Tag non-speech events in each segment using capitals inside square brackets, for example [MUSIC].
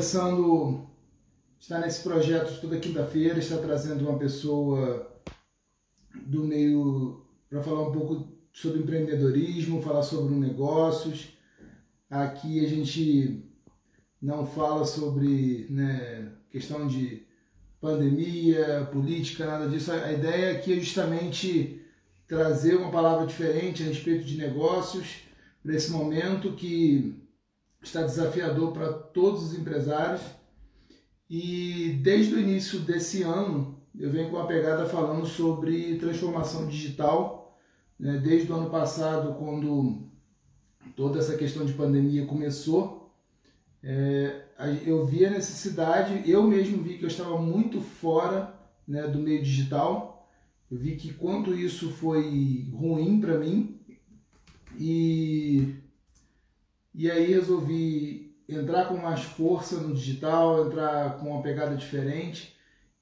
começando, está nesse projeto toda quinta-feira, está trazendo uma pessoa do meio para falar um pouco sobre empreendedorismo, falar sobre negócios. Aqui a gente não fala sobre né, questão de pandemia, política, nada disso. A ideia aqui é justamente trazer uma palavra diferente a respeito de negócios para esse momento que está desafiador para todos os empresários. E desde o início desse ano, eu venho com uma pegada falando sobre transformação digital. Né? Desde o ano passado, quando toda essa questão de pandemia começou, é, eu vi a necessidade, eu mesmo vi que eu estava muito fora né, do meio digital. Eu vi que quanto isso foi ruim para mim. E e aí resolvi entrar com mais força no digital, entrar com uma pegada diferente.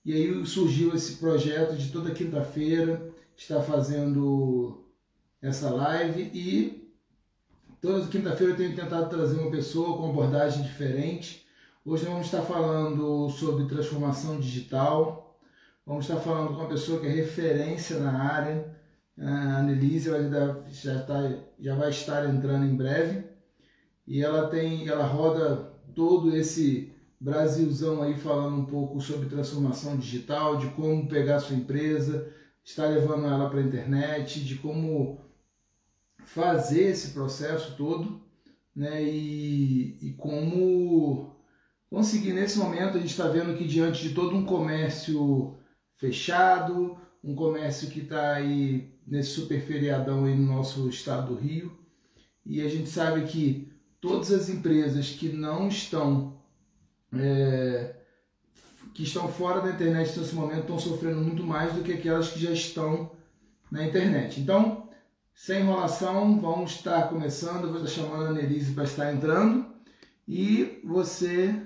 E aí surgiu esse projeto de toda quinta-feira estar fazendo essa live e toda quinta-feira eu tenho tentado trazer uma pessoa com abordagem diferente. Hoje nós vamos estar falando sobre transformação digital. Vamos estar falando com uma pessoa que é referência na área. A Annelise ela já, está, já vai estar entrando em breve e ela tem, ela roda todo esse Brasilzão aí falando um pouco sobre transformação digital, de como pegar sua empresa, estar levando ela para a internet, de como fazer esse processo todo, né? E, e como conseguir nesse momento a gente está vendo que diante de todo um comércio fechado, um comércio que está aí nesse super feriadão aí no nosso estado do Rio, e a gente sabe que todas as empresas que não estão é, que estão fora da internet nesse momento estão sofrendo muito mais do que aquelas que já estão na internet. Então, sem enrolação, vamos estar começando. Vou estar chamando a Annelise para estar entrando. E você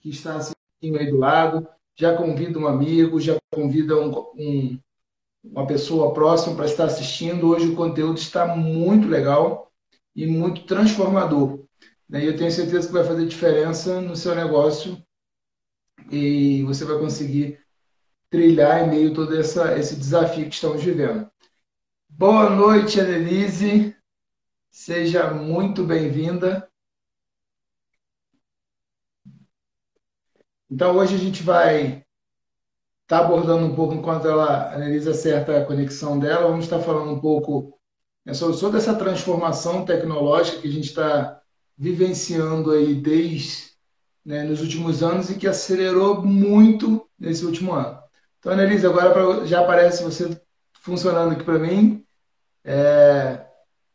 que está assistindo aí do lado, já convida um amigo, já convida um, um, uma pessoa próxima para estar assistindo. Hoje o conteúdo está muito legal e muito transformador. E eu tenho certeza que vai fazer diferença no seu negócio e você vai conseguir trilhar em meio a todo essa, esse desafio que estamos vivendo. Boa noite, Annelise. Seja muito bem-vinda. Então, hoje a gente vai estar tá abordando um pouco, enquanto ela, a Annelise acerta a conexão dela, vamos estar falando um pouco né, sobre toda essa transformação tecnológica que a gente está vivenciando aí desde né, nos últimos anos e que acelerou muito nesse último ano. Então, Annelise, agora já aparece você funcionando aqui para mim. É,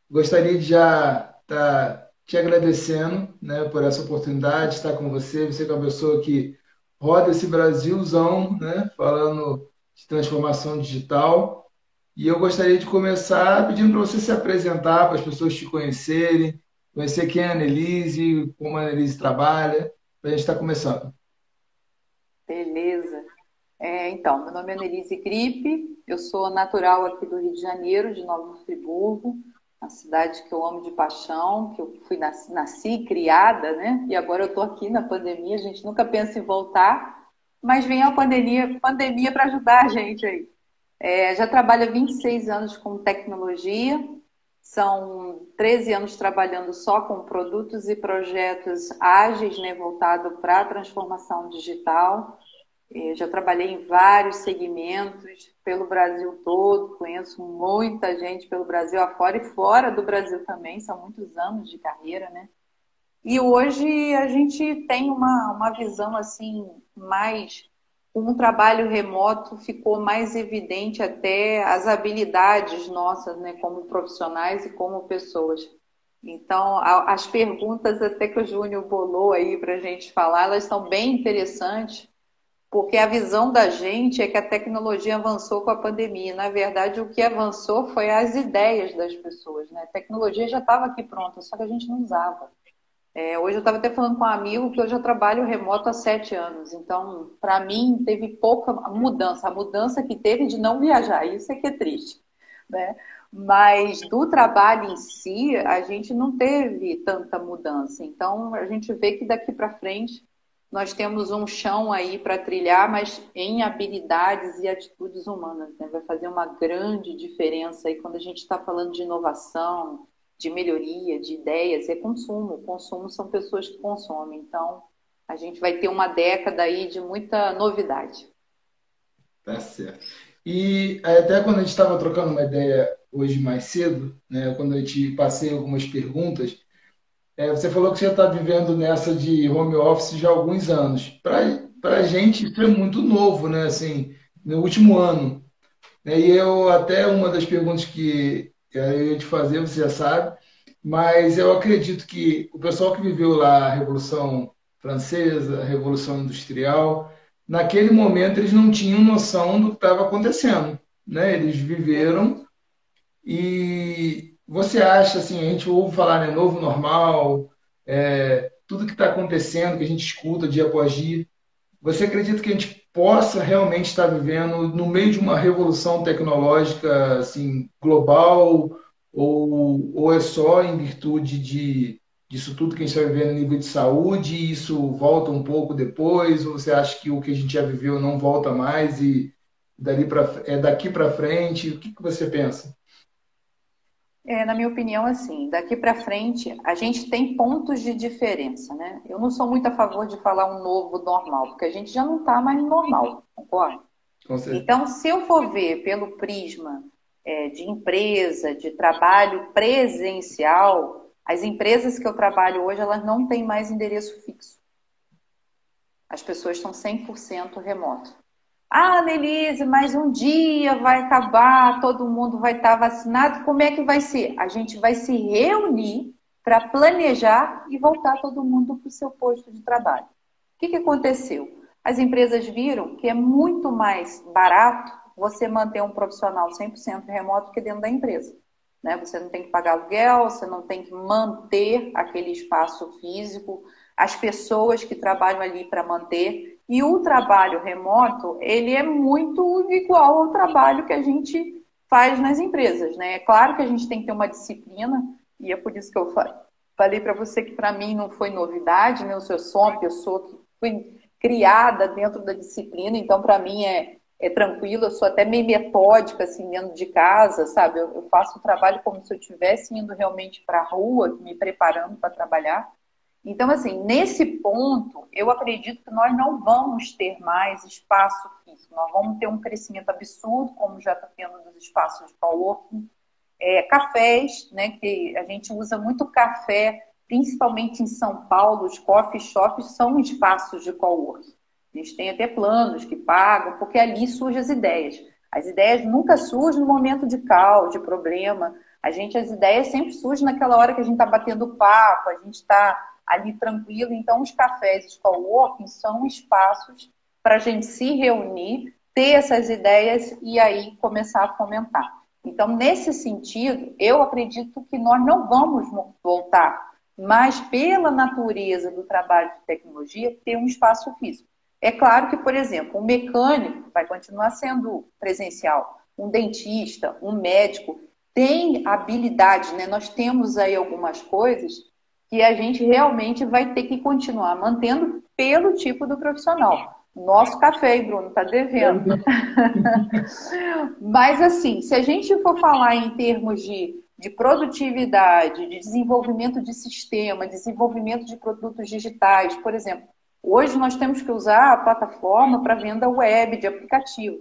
gostaria de já estar tá te agradecendo né, por essa oportunidade de estar com você. Você é uma pessoa que roda esse Brasilzão, né, falando de transformação digital. E eu gostaria de começar pedindo para você se apresentar, para as pessoas te conhecerem, conhecer quem é a Annelise, como a Annelise trabalha, para a gente estar tá começando. Beleza. É, então, meu nome é Annelise Gripe, eu sou natural aqui do Rio de Janeiro, de Nova Friburgo, uma cidade que eu amo de paixão, que eu fui nasci, nasci criada, né? E agora eu estou aqui na pandemia, a gente nunca pensa em voltar, mas vem a pandemia, pandemia para ajudar a gente aí. É, já trabalho há 26 anos com tecnologia, são 13 anos trabalhando só com produtos e projetos ágeis, né, voltado para a transformação digital. Eu já trabalhei em vários segmentos pelo Brasil todo, conheço muita gente pelo Brasil afora e fora do Brasil também, são muitos anos de carreira, né? E hoje a gente tem uma, uma visão assim mais com o trabalho remoto ficou mais evidente até as habilidades nossas, né, como profissionais e como pessoas. Então, as perguntas até que o Júnior bolou aí para a gente falar, elas são bem interessantes, porque a visão da gente é que a tecnologia avançou com a pandemia. Na verdade, o que avançou foi as ideias das pessoas. Né? A tecnologia já estava aqui pronta, só que a gente não usava. É, hoje eu estava até falando com um amigo que eu já trabalho remoto há sete anos. Então, para mim, teve pouca mudança. A mudança que teve de não viajar, isso é que é triste. Né? Mas do trabalho em si, a gente não teve tanta mudança. Então, a gente vê que daqui para frente nós temos um chão aí para trilhar, mas em habilidades e atitudes humanas. Né? Vai fazer uma grande diferença aí quando a gente está falando de inovação, de melhoria, de ideias, é consumo. Consumo são pessoas que consomem. Então, a gente vai ter uma década aí de muita novidade. Tá certo. E até quando a gente estava trocando uma ideia hoje mais cedo, né, quando eu te passei algumas perguntas, é, você falou que você está vivendo nessa de home office já há alguns anos. Para a gente isso é muito novo, né? Assim, no último ano. E eu até uma das perguntas que eu ia te fazer, você já sabe, mas eu acredito que o pessoal que viveu lá a Revolução Francesa, a Revolução Industrial, naquele momento eles não tinham noção do que estava acontecendo. Né? Eles viveram e você acha, assim, a gente ouve falar, né, novo normal, é, tudo que está acontecendo, que a gente escuta dia após dia, você acredita que a gente possa realmente estar vivendo no meio de uma revolução tecnológica, assim, global, ou, ou é só em virtude de, disso tudo que a gente está vivendo no nível de saúde e isso volta um pouco depois, ou você acha que o que a gente já viveu não volta mais e dali pra, é daqui para frente? O que, que você pensa? É, na minha opinião, assim, daqui para frente a gente tem pontos de diferença, né? Eu não sou muito a favor de falar um novo normal, porque a gente já não está mais normal, concorda? Então, se eu for ver pelo prisma é, de empresa, de trabalho presencial, as empresas que eu trabalho hoje, elas não têm mais endereço fixo. As pessoas estão 100% remoto. Ah, Nelise, mas um dia vai acabar, todo mundo vai estar vacinado. Como é que vai ser? A gente vai se reunir para planejar e voltar todo mundo para o seu posto de trabalho. O que, que aconteceu? As empresas viram que é muito mais barato você manter um profissional 100% remoto que dentro da empresa. Né? Você não tem que pagar aluguel, você não tem que manter aquele espaço físico, as pessoas que trabalham ali para manter. E o trabalho remoto, ele é muito igual ao trabalho que a gente faz nas empresas, né? É claro que a gente tem que ter uma disciplina, e é por isso que eu falei para você que para mim não foi novidade, né? Eu sou uma pessoa que fui criada dentro da disciplina, então para mim é, é tranquilo, eu sou até meio metódica, assim, dentro de casa, sabe? Eu, eu faço o trabalho como se eu estivesse indo realmente para a rua, me preparando para trabalhar. Então, assim, nesse ponto, eu acredito que nós não vamos ter mais espaço físico, nós vamos ter um crescimento absurdo, como já está tendo nos espaços de coworking, é, cafés, né, que a gente usa muito café, principalmente em São Paulo, os coffee shops são espaços de coworking. A gente tem até planos que pagam, porque ali surgem as ideias. As ideias nunca surgem no momento de caos, de problema. A gente, as ideias sempre surgem naquela hora que a gente está batendo papo, a gente está ali tranquilo. Então, os cafés, os coworking são espaços para a gente se reunir, ter essas ideias e aí começar a fomentar. Então, nesse sentido, eu acredito que nós não vamos voltar, mas pela natureza do trabalho de tecnologia, ter um espaço físico. É claro que, por exemplo, um mecânico vai continuar sendo presencial, um dentista, um médico tem habilidade, né? Nós temos aí algumas coisas que a gente realmente vai ter que continuar mantendo pelo tipo do profissional. Nosso café, Bruno, está devendo. [LAUGHS] Mas, assim, se a gente for falar em termos de, de produtividade, de desenvolvimento de sistema, desenvolvimento de produtos digitais, por exemplo, hoje nós temos que usar a plataforma para venda web de aplicativo.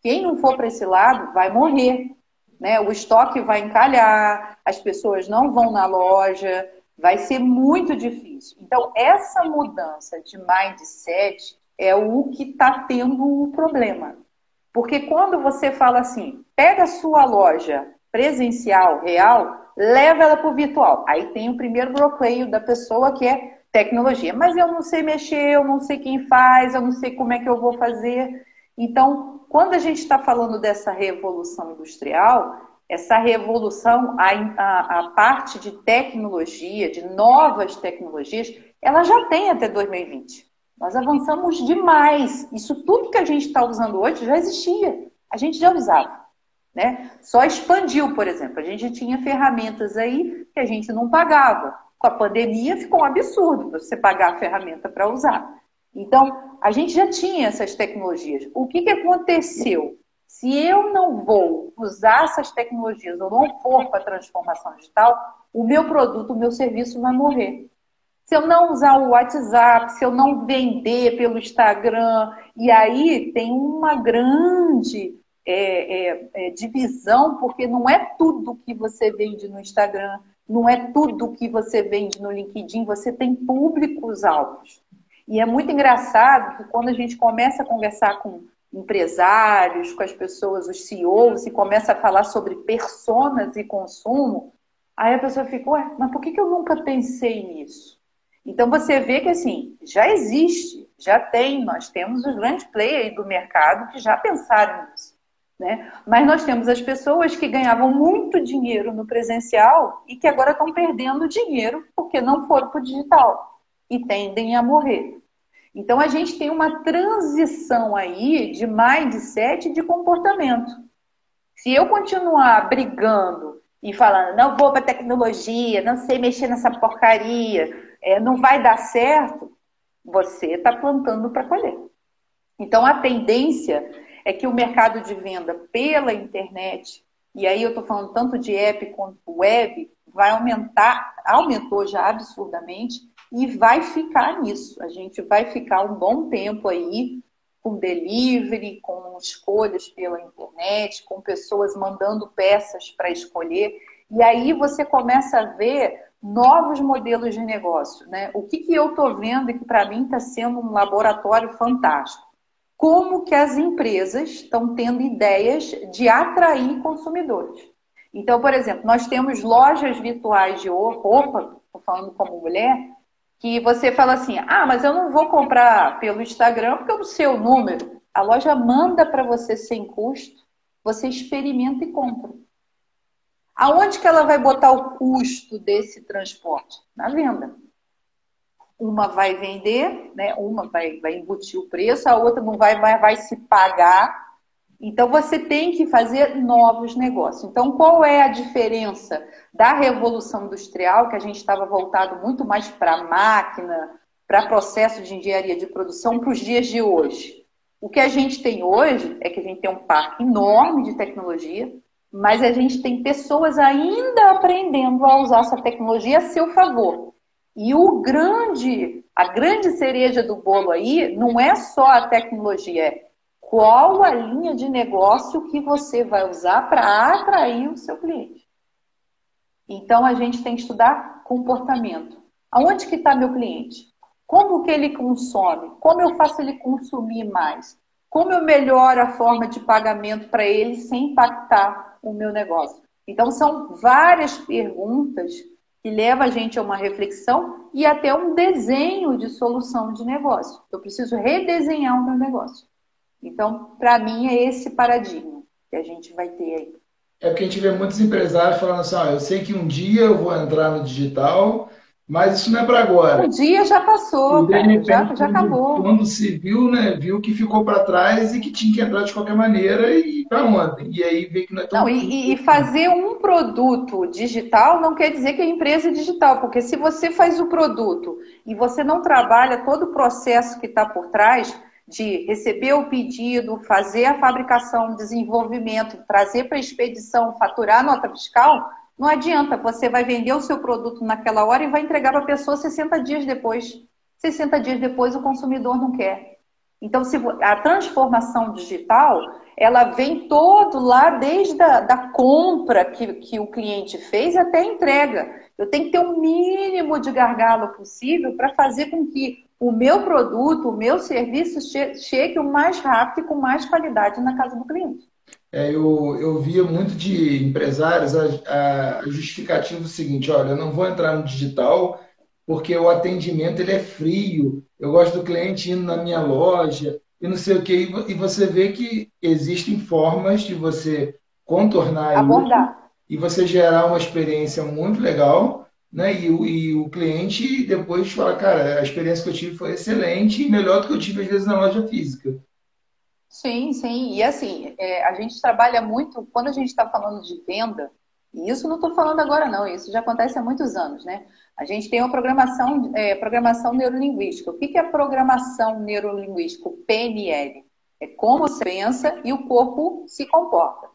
Quem não for para esse lado vai morrer. Né? O estoque vai encalhar, as pessoas não vão na loja, vai ser muito difícil. Então, essa mudança de mindset é o que está tendo o problema. Porque quando você fala assim, pega a sua loja presencial, real, leva ela para o virtual. Aí tem o primeiro bloqueio da pessoa que é tecnologia. Mas eu não sei mexer, eu não sei quem faz, eu não sei como é que eu vou fazer. Então, quando a gente está falando dessa revolução industrial, essa revolução, a, a, a, parte de tecnologia, de novas tecnologias, ela já tem até 2020. Nós avançamos demais. Isso tudo que a gente está usando hoje já existia. A gente já usava. Né? Só expandiu, por exemplo. A gente tinha ferramentas aí que a gente não pagava. Com a pandemia ficou um absurdo você pagar a ferramenta para usar. Então, a gente já tinha essas tecnologias. O que, que aconteceu? Se eu não vou usar essas tecnologias ou não for para a transformação digital, o meu produto, o meu serviço vai morrer. Se eu não usar o WhatsApp, se eu não vender pelo Instagram, e aí tem uma grande é, é, é, divisão, porque não é tudo que você vende no Instagram, não é tudo que você vende no LinkedIn, você tem públicos alvos. E é muito engraçado que quando a gente começa a conversar com empresários, com as pessoas, os CEOs, e começa a falar sobre personas e consumo, aí a pessoa fica, ué, mas por que, que eu nunca pensei nisso? Então você vê que assim, já existe, já tem, nós temos os grandes players do mercado que já pensaram nisso. Né? Mas nós temos as pessoas que ganhavam muito dinheiro no presencial e que agora estão perdendo dinheiro porque não foram para o digital e tendem a morrer. Então a gente tem uma transição aí de mindset e de comportamento. Se eu continuar brigando e falando, não vou para tecnologia, não sei mexer nessa porcaria, é, não vai dar certo, você está plantando para colher. Então a tendência é que o mercado de venda pela internet, e aí eu estou falando tanto de app quanto web, vai aumentar, aumentou já absurdamente e vai ficar nisso. A gente vai ficar um bom tempo aí com delivery, com escolhas pela internet, com pessoas mandando peças para escolher. E aí você começa a ver novos modelos de negócio. Né? O que, que eu estou vendo e que para mim está sendo um laboratório fantástico? Como que as empresas estão tendo ideias de atrair consumidores. Então, por exemplo, nós temos lojas virtuais de roupa, estou falando como mulher, que você fala assim: ah, mas eu não vou comprar pelo Instagram porque eu não sei o número. A loja manda para você sem custo, você experimenta e compra. Aonde que ela vai botar o custo desse transporte? Na venda. Uma vai vender, né? uma vai, vai embutir o preço, a outra não vai, vai, vai se pagar. Então você tem que fazer novos negócios. Então, qual é a diferença da Revolução Industrial, que a gente estava voltado muito mais para máquina, para processo de engenharia de produção, para os dias de hoje. O que a gente tem hoje é que a gente tem um parque enorme de tecnologia, mas a gente tem pessoas ainda aprendendo a usar essa tecnologia a seu favor. E o grande, a grande cereja do bolo aí não é só a tecnologia, é qual a linha de negócio que você vai usar para atrair o seu cliente. Então a gente tem que estudar comportamento. Aonde que está meu cliente? Como que ele consome? Como eu faço ele consumir mais? Como eu melhoro a forma de pagamento para ele sem impactar o meu negócio? Então são várias perguntas que levam a gente a uma reflexão e até um desenho de solução de negócio. Eu preciso redesenhar o meu negócio. Então, para mim, é esse paradigma que a gente vai ter aí. É porque a gente vê muitos empresários falando assim: ah, eu sei que um dia eu vou entrar no digital, mas isso não é para agora. Um dia já passou, cara, repente, já, já acabou. Quando se viu, né, viu que ficou para trás e que tinha que entrar de qualquer maneira e para ontem. E aí vê que não é tão. Não, e, e, fazer um produto digital não quer dizer que a empresa é digital, porque se você faz o produto e você não trabalha todo o processo que está por trás de receber o pedido, fazer a fabricação, desenvolvimento, trazer para a expedição, faturar a nota fiscal, não adianta. Você vai vender o seu produto naquela hora e vai entregar para a pessoa 60 dias depois. 60 dias depois o consumidor não quer. Então, se a transformação digital, ela vem todo lá desde a da compra que, que o cliente fez até a entrega. Eu tenho que ter o mínimo de gargalo possível para fazer com que o meu produto, o meu serviço chegue o mais rápido e com mais qualidade na casa do cliente. É, eu, eu via muito de empresários a, a justificativa seguinte, olha, eu não vou entrar no digital porque o atendimento ele é frio, eu gosto do cliente indo na minha loja e não sei o que, e você vê que existem formas de você contornar Abordar. isso e você gerar uma experiência muito legal né? E, o, e o cliente depois fala, cara, a experiência que eu tive foi excelente melhor do que eu tive às vezes na loja física. Sim, sim. E assim, é, a gente trabalha muito, quando a gente está falando de venda, E isso não estou falando agora, não, isso já acontece há muitos anos, né? A gente tem uma programação, é, programação neurolinguística. O que é programação neurolinguística? PNL. É como você pensa e o corpo se comporta.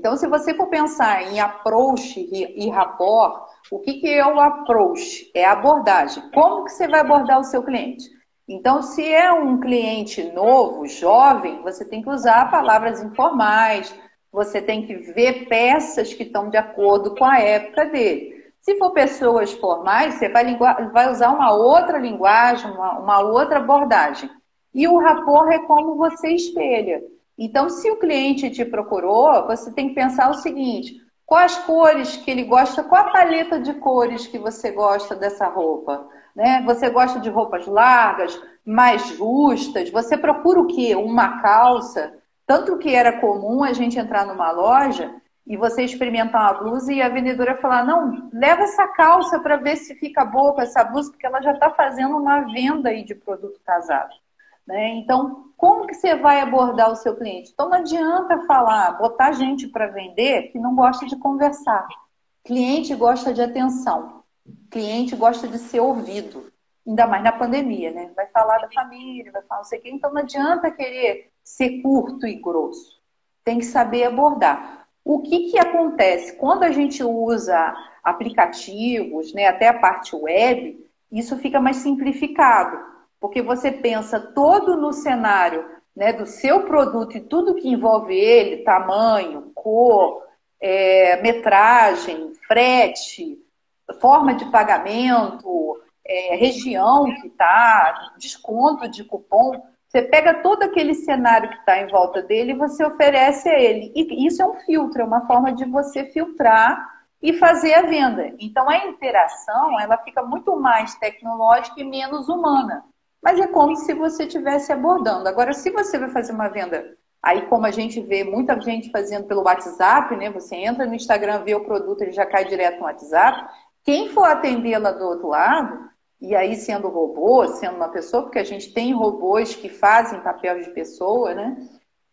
Então, se você for pensar em approach e rapport, o que, que é o approach? É a abordagem. Como que você vai abordar o seu cliente? Então, se é um cliente novo, jovem, você tem que usar palavras informais, você tem que ver peças que estão de acordo com a época dele. Se for pessoas formais, você vai, vai usar uma outra linguagem, uma, uma outra abordagem. E o rapport é como você espelha. Então, se o cliente te procurou, você tem que pensar o seguinte: quais cores que ele gosta, qual a paleta de cores que você gosta dessa roupa? Né? Você gosta de roupas largas, mais justas? Você procura o quê? Uma calça? Tanto que era comum a gente entrar numa loja e você experimentar uma blusa e a vendedora falar: não, leva essa calça para ver se fica boa com essa blusa, porque ela já está fazendo uma venda aí de produto casado. Né? Então, como que você vai abordar o seu cliente? Então, não adianta falar, botar gente para vender que não gosta de conversar. Cliente gosta de atenção. Cliente gosta de ser ouvido. Ainda mais na pandemia, né? Vai falar da família, vai falar não sei o quê. Então, não adianta querer ser curto e grosso. Tem que saber abordar. O que, que acontece? Quando a gente usa aplicativos, né, até a parte web, isso fica mais simplificado porque você pensa todo no cenário né, do seu produto e tudo que envolve ele, tamanho, cor, é, metragem, frete, forma de pagamento, é, região que está, desconto de cupom. Você pega todo aquele cenário que está em volta dele e você oferece a ele. E isso é um filtro, é uma forma de você filtrar e fazer a venda. Então a interação ela fica muito mais tecnológica e menos humana mas é como se você estivesse abordando. Agora, se você vai fazer uma venda, aí como a gente vê muita gente fazendo pelo WhatsApp, né? Você entra no Instagram, vê o produto, ele já cai direto no WhatsApp. Quem for atender lá do outro lado, e aí sendo robô, sendo uma pessoa, porque a gente tem robôs que fazem papel de pessoa, né?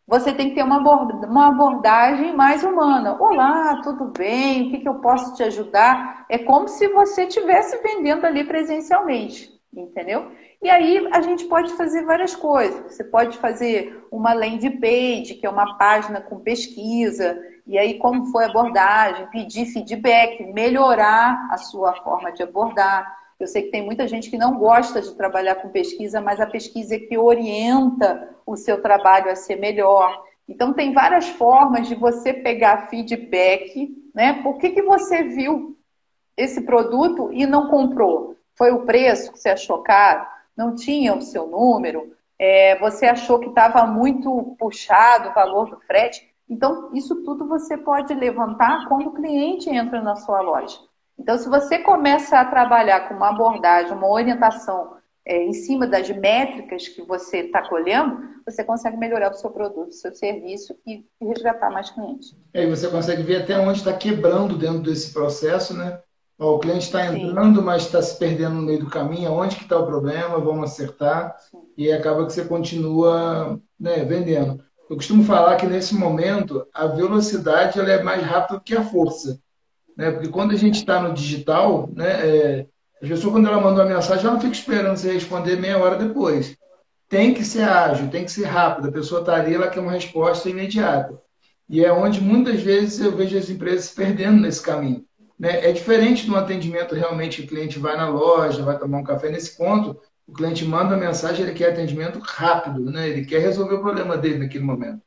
Você tem que ter uma abordagem mais humana. Olá, tudo bem? O que, que eu posso te ajudar? É como se você estivesse vendendo ali presencialmente, entendeu? E aí a gente pode fazer várias coisas. Você pode fazer uma landing page, que é uma página com pesquisa, e aí como foi a abordagem, pedir feedback, melhorar a sua forma de abordar. Eu sei que tem muita gente que não gosta de trabalhar com pesquisa, mas a pesquisa é que orienta o seu trabalho a ser melhor. Então tem várias formas de você pegar feedback, né? Por que, que você viu esse produto e não comprou? Foi o preço que você achou caro? não tinha o seu número, é, você achou que estava muito puxado o valor do frete. Então, isso tudo você pode levantar quando o cliente entra na sua loja. Então, se você começa a trabalhar com uma abordagem, uma orientação é, em cima das métricas que você está colhendo, você consegue melhorar o seu produto, o seu serviço e resgatar mais clientes. E você consegue ver até onde está quebrando dentro desse processo, né? Ó, o cliente está entrando, Sim. mas está se perdendo no meio do caminho. Onde que está o problema? Vamos acertar. Sim. E acaba que você continua né, vendendo. Eu costumo falar que nesse momento a velocidade ela é mais rápida que a força. Né? Porque quando a gente está no digital, né, é, a pessoa quando ela manda uma mensagem, ela não fica esperando você responder meia hora depois. Tem que ser ágil, tem que ser rápido. A pessoa está ali, ela quer uma resposta imediata. E é onde muitas vezes eu vejo as empresas se perdendo nesse caminho. Né? É diferente do atendimento realmente, o cliente vai na loja, vai tomar um café. Nesse ponto, o cliente manda a mensagem, ele quer atendimento rápido, né? ele quer resolver o problema dele naquele momento.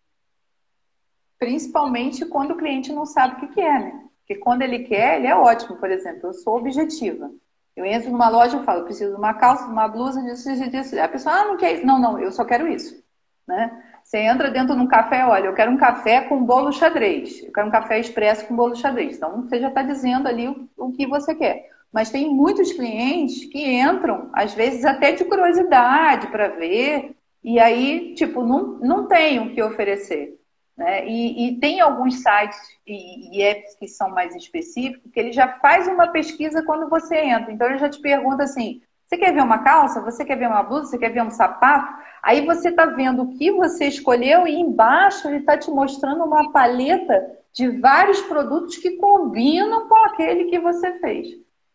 Principalmente quando o cliente não sabe o que quer, né? Porque quando ele quer, ele é ótimo. Por exemplo, eu sou objetiva. Eu entro numa loja e falo, preciso de uma calça, de uma blusa, disso, disso, disso. A pessoa, ah, não quer isso. Não, não, eu só quero isso. Né? Você entra dentro de um café, olha, eu quero um café com bolo xadrez, eu quero um café expresso com bolo xadrez. Então, você já está dizendo ali o, o que você quer. Mas tem muitos clientes que entram, às vezes até de curiosidade para ver, e aí, tipo, não, não tem o que oferecer. Né? E, e, tem alguns sites e, e, apps que são mais específicos, que ele já faz uma pesquisa quando você entra. Então, ele já te pergunta assim: você quer ver uma calça? Você quer ver uma blusa? Você quer ver um sapato? Aí você está vendo o que você escolheu e embaixo ele está te mostrando uma paleta de vários produtos que combinam com aquele que você fez.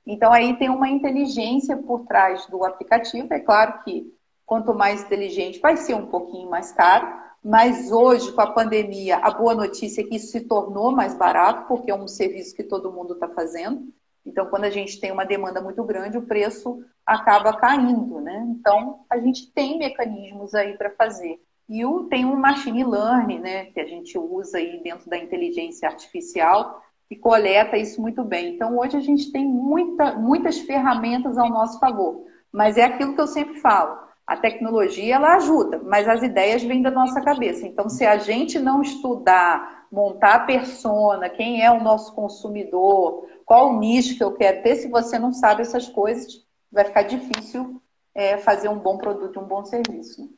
Então aí tem uma inteligência por trás do aplicativo. É claro que quanto mais inteligente vai ser um pouquinho mais caro, mas hoje com a pandemia a boa notícia é que isso se tornou mais barato porque é um serviço que todo mundo está fazendo. Então quando a gente tem uma demanda muito grande o preço acaba caindo, né? Então a gente tem mecanismos aí para fazer. E o, tem um machine learning, né, que a gente usa aí dentro da inteligência artificial, que coleta isso muito bem. Então, hoje a gente tem muita, muitas ferramentas ao nosso favor. Mas é aquilo que eu sempre falo. A tecnologia, ela ajuda, mas as ideias vêm da nossa cabeça. Então, se a gente não estudar, montar a persona, quem é o nosso consumidor, qual o nicho que eu quero ter, se você não sabe essas coisas, vai ficar difícil é, fazer um bom produto, um bom serviço.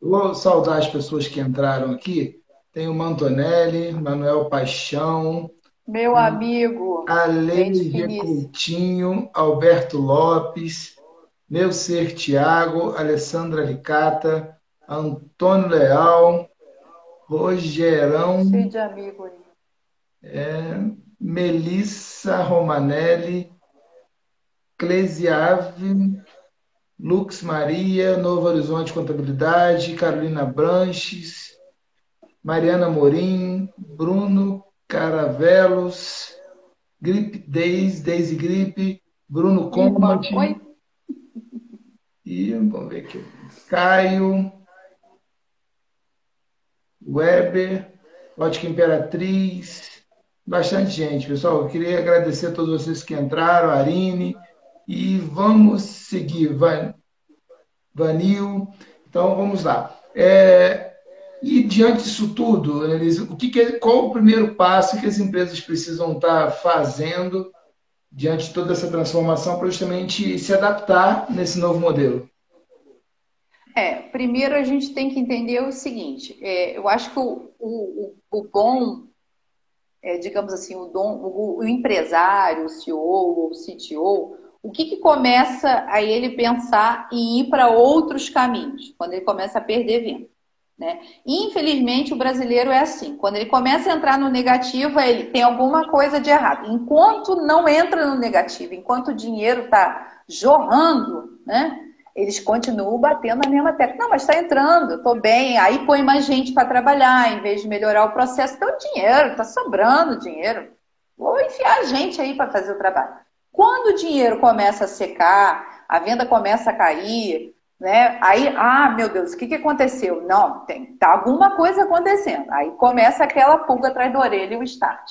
Vou saudar as pessoas que entraram aqui. Tem o Mantonelli, Manuel Paixão. Meu amigo. Aleide Coutinho, Alberto Lopes, Meu Ser Tiago, Alessandra Licata, Antônio Leal, Rogerão. Cheio de amigo aí. É, Melissa Romanelli, Clesiave, Lux Maria, Novo Horizonte Contabilidade, Carolina Branches, Mariana Morim, Bruno Caravelos, Grip Days, Daisy Grip, Bruno Combat. E vamos ver aqui. Caio, Weber, Ótica Imperatriz, bastante gente, pessoal. Eu queria agradecer a todos vocês que entraram, a Arine, e vamos seguir, Van, Vanil. Então, vamos lá. É, e diante disso tudo, Annelise, o que, que qual o primeiro passo que as empresas precisam estar fazendo diante de toda essa transformação para justamente se adaptar nesse novo modelo? É, primeiro a gente tem que entender o seguinte: é, eu acho que o, o, o bom, é, digamos assim, o, dom, o, o empresário, o CEO ou o CTO, o que, que começa a ele pensar em ir para outros caminhos, quando ele começa a perder venda? Né? Infelizmente, o brasileiro é assim. Quando ele começa a entrar no negativo, ele tem alguma coisa de errado. Enquanto não entra no negativo, enquanto o dinheiro está jorrando, né? eles continuam batendo na mesma tecla. Não, mas está entrando, estou bem. Aí põe mais gente para trabalhar, em vez de melhorar o processo. Então, dinheiro, está sobrando dinheiro. Vou enfiar gente aí para fazer o trabalho. Quando o dinheiro começa a secar, a venda começa a cair, né? Aí, ah, meu Deus, o que, que aconteceu? Não, tem tá alguma coisa acontecendo. Aí começa aquela pulga atrás da orelha e o start.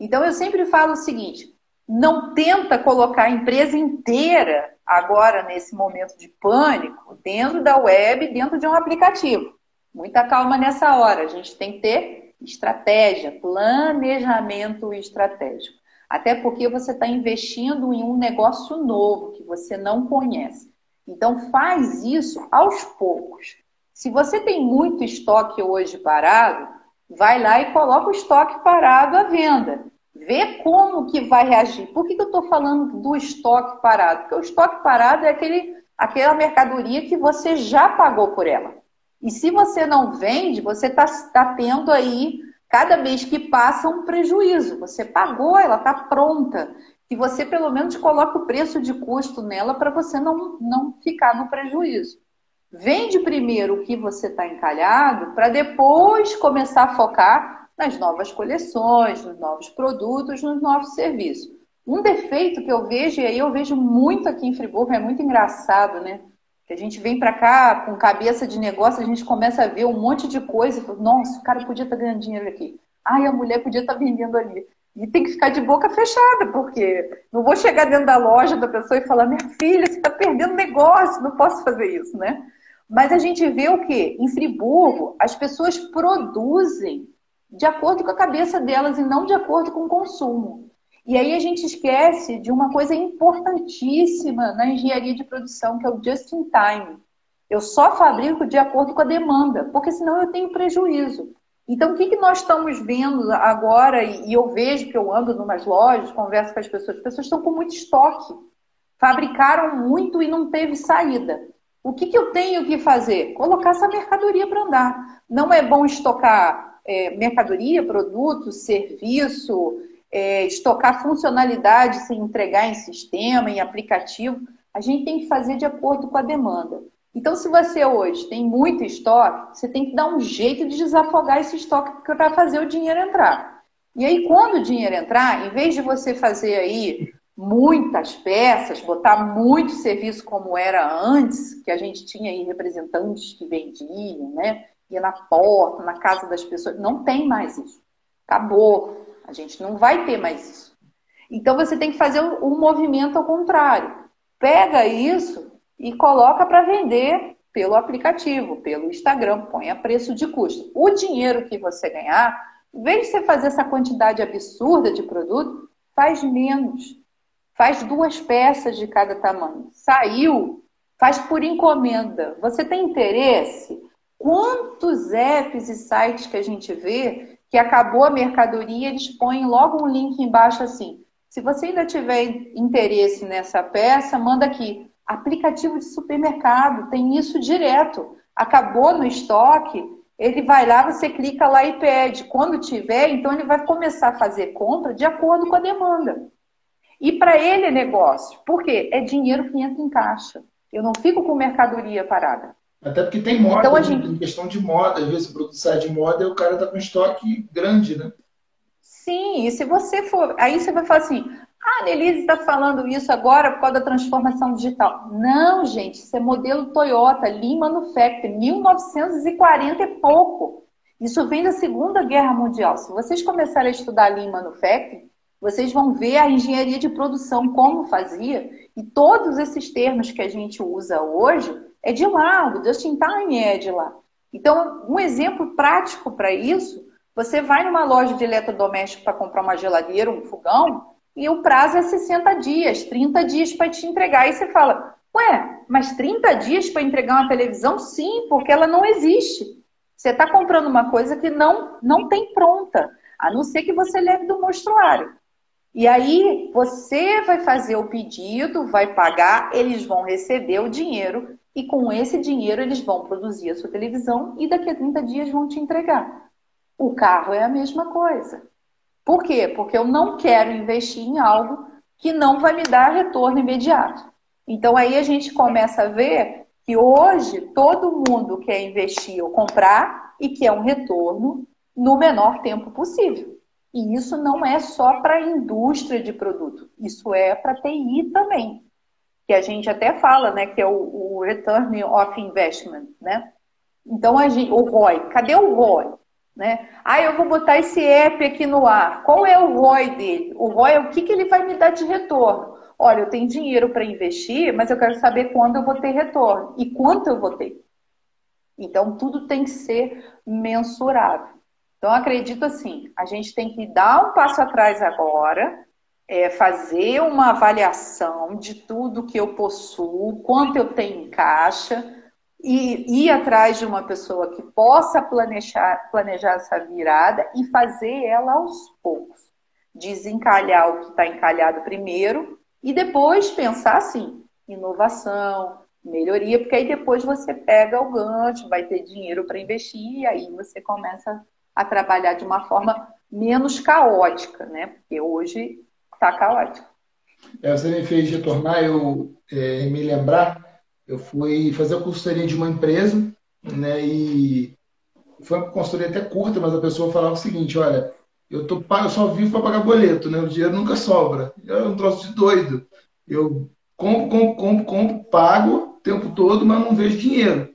Então eu sempre falo o seguinte: não tenta colocar a empresa inteira agora nesse momento de pânico dentro da web, dentro de um aplicativo. Muita calma nessa hora. A gente tem que ter estratégia, planejamento estratégico. Até porque você está investindo em um negócio novo que você não conhece. Então faz isso aos poucos. Se você tem muito estoque hoje parado, vai lá e coloca o estoque parado à venda. Vê como que vai reagir. Por que, que eu estou falando do estoque parado? Porque o estoque parado é aquele, aquela mercadoria que você já pagou por ela. E se você não vende, você está tá tendo aí cada mês que passa um prejuízo. Você pagou, ela está pronta. Que você pelo menos coloca o preço de custo nela para você não, não ficar no prejuízo. Vende primeiro o que você está encalhado para depois começar a focar nas novas coleções, nos novos produtos, nos novos serviços. Um defeito que eu vejo, e aí eu vejo muito aqui em Friburgo, é muito engraçado, né? Que a gente vem para cá com cabeça de negócio, a gente começa a ver um monte de coisa. Nossa, o cara podia estar tá ganhando dinheiro aqui. Ai, a mulher podia estar tá vendendo ali. E tem que ficar de boca fechada, porque não vou chegar dentro da loja da pessoa e falar: minha filha, você está perdendo negócio, não posso fazer isso, né? Mas a gente vê o quê? Em Friburgo, as pessoas produzem de acordo com a cabeça delas e não de acordo com o consumo. E aí a gente esquece de uma coisa importantíssima na engenharia de produção, que é o just in time. Eu só fabrico de acordo com a demanda, porque senão eu tenho prejuízo. Então, o que, que nós estamos vendo agora, e eu vejo que eu ando em umas lojas, converso com as pessoas, as pessoas estão com muito estoque. Fabricaram muito e não teve saída. O que, que eu tenho que fazer? Colocar essa mercadoria para andar. Não é bom estocar é, mercadoria, produto, serviço, é, estocar funcionalidade sem entregar em sistema, em aplicativo, a gente tem que fazer de acordo com a demanda. Então, se você hoje tem muito estoque, você tem que dar um jeito de desafogar esse estoque para fazer o dinheiro entrar. E aí, quando o dinheiro entrar, em vez de você fazer aí muitas peças, botar muito serviço como era antes, que a gente tinha aí representantes que vendiam, né? Ia na porta, na casa das pessoas. Não tem mais isso. Acabou. A gente não vai ter mais isso. Então você tem que fazer um movimento ao contrário. Pega isso e coloca para vender pelo aplicativo, pelo Instagram, põe a preço de custo. O dinheiro que você ganhar, em vez de você fazer essa quantidade absurda de produto, faz menos. Faz duas peças de cada tamanho. Saiu, faz por encomenda. Você tem interesse? Quantos apps e sites que a gente vê que acabou a mercadoria, eles põem logo um link embaixo assim. Se você ainda tiver interesse nessa peça, manda aqui Aplicativo de supermercado, tem isso direto. Acabou no estoque, ele vai lá, você clica lá e pede. Quando tiver, então ele vai começar a fazer compra de acordo com a demanda. E para ele é negócio. Por quê? É dinheiro que entra em caixa. Eu não fico com mercadoria parada. Até porque tem moda, então, a né? gente... em questão de moda. Às vezes o produto sai de moda e o cara está com estoque grande, né? Sim, e se você for. Aí você vai falar assim: ah, a Nelise está falando isso agora por causa da transformação digital. Não, gente, isso é modelo Toyota, Lean Manufacturing, 1940 e pouco. Isso vem da Segunda Guerra Mundial. Se vocês começarem a estudar Lean Manufacturing, vocês vão ver a engenharia de produção como fazia, e todos esses termos que a gente usa hoje é de lá, o Just in Time é de lá. Então, um exemplo prático para isso, você vai numa loja de eletrodoméstico para comprar uma geladeira, um fogão, e o prazo é 60 dias, 30 dias para te entregar. E você fala, ué, mas 30 dias para entregar uma televisão? Sim, porque ela não existe. Você está comprando uma coisa que não, não tem pronta, a não ser que você leve do mostruário. E aí você vai fazer o pedido, vai pagar, eles vão receber o dinheiro e com esse dinheiro eles vão produzir a sua televisão e daqui a 30 dias vão te entregar. O carro é a mesma coisa. Por quê? Porque eu não quero investir em algo que não vai me dar retorno imediato. Então aí a gente começa a ver que hoje todo mundo quer investir ou comprar e quer um retorno no menor tempo possível. E isso não é só para a indústria de produto, isso é para TI também. Que a gente até fala, né, que é o, o Return of Investment, né? Então, a gente, o ROI, cadê o ROI? Né? Ah, eu vou botar esse app aqui no ar. Qual é o ROI dele? O ROI é o que, que ele vai me dar de retorno. Olha, eu tenho dinheiro para investir, mas eu quero saber quando eu vou ter retorno e quanto eu vou ter. Então, tudo tem que ser mensurável. Então, acredito assim, a gente tem que dar um passo atrás agora, é, fazer uma avaliação de tudo que eu possuo, quanto eu tenho em caixa, e ir atrás de uma pessoa que possa planejar, planejar essa virada e fazer ela aos poucos. Desencalhar o que está encalhado primeiro e depois pensar assim, inovação, melhoria, porque aí depois você pega o gancho, vai ter dinheiro para investir e aí você começa a trabalhar de uma forma menos caótica, né? Porque hoje está caótico. É, você me fez retornar, eu é, me lembrar eu fui fazer a consultoria de uma empresa, né? E foi uma consultoria até curta, mas a pessoa falava o seguinte: olha, eu, tô, eu só vivo para pagar boleto, né? O dinheiro nunca sobra. É um troço de doido. Eu compro, compro, compro, compro, pago o tempo todo, mas não vejo dinheiro.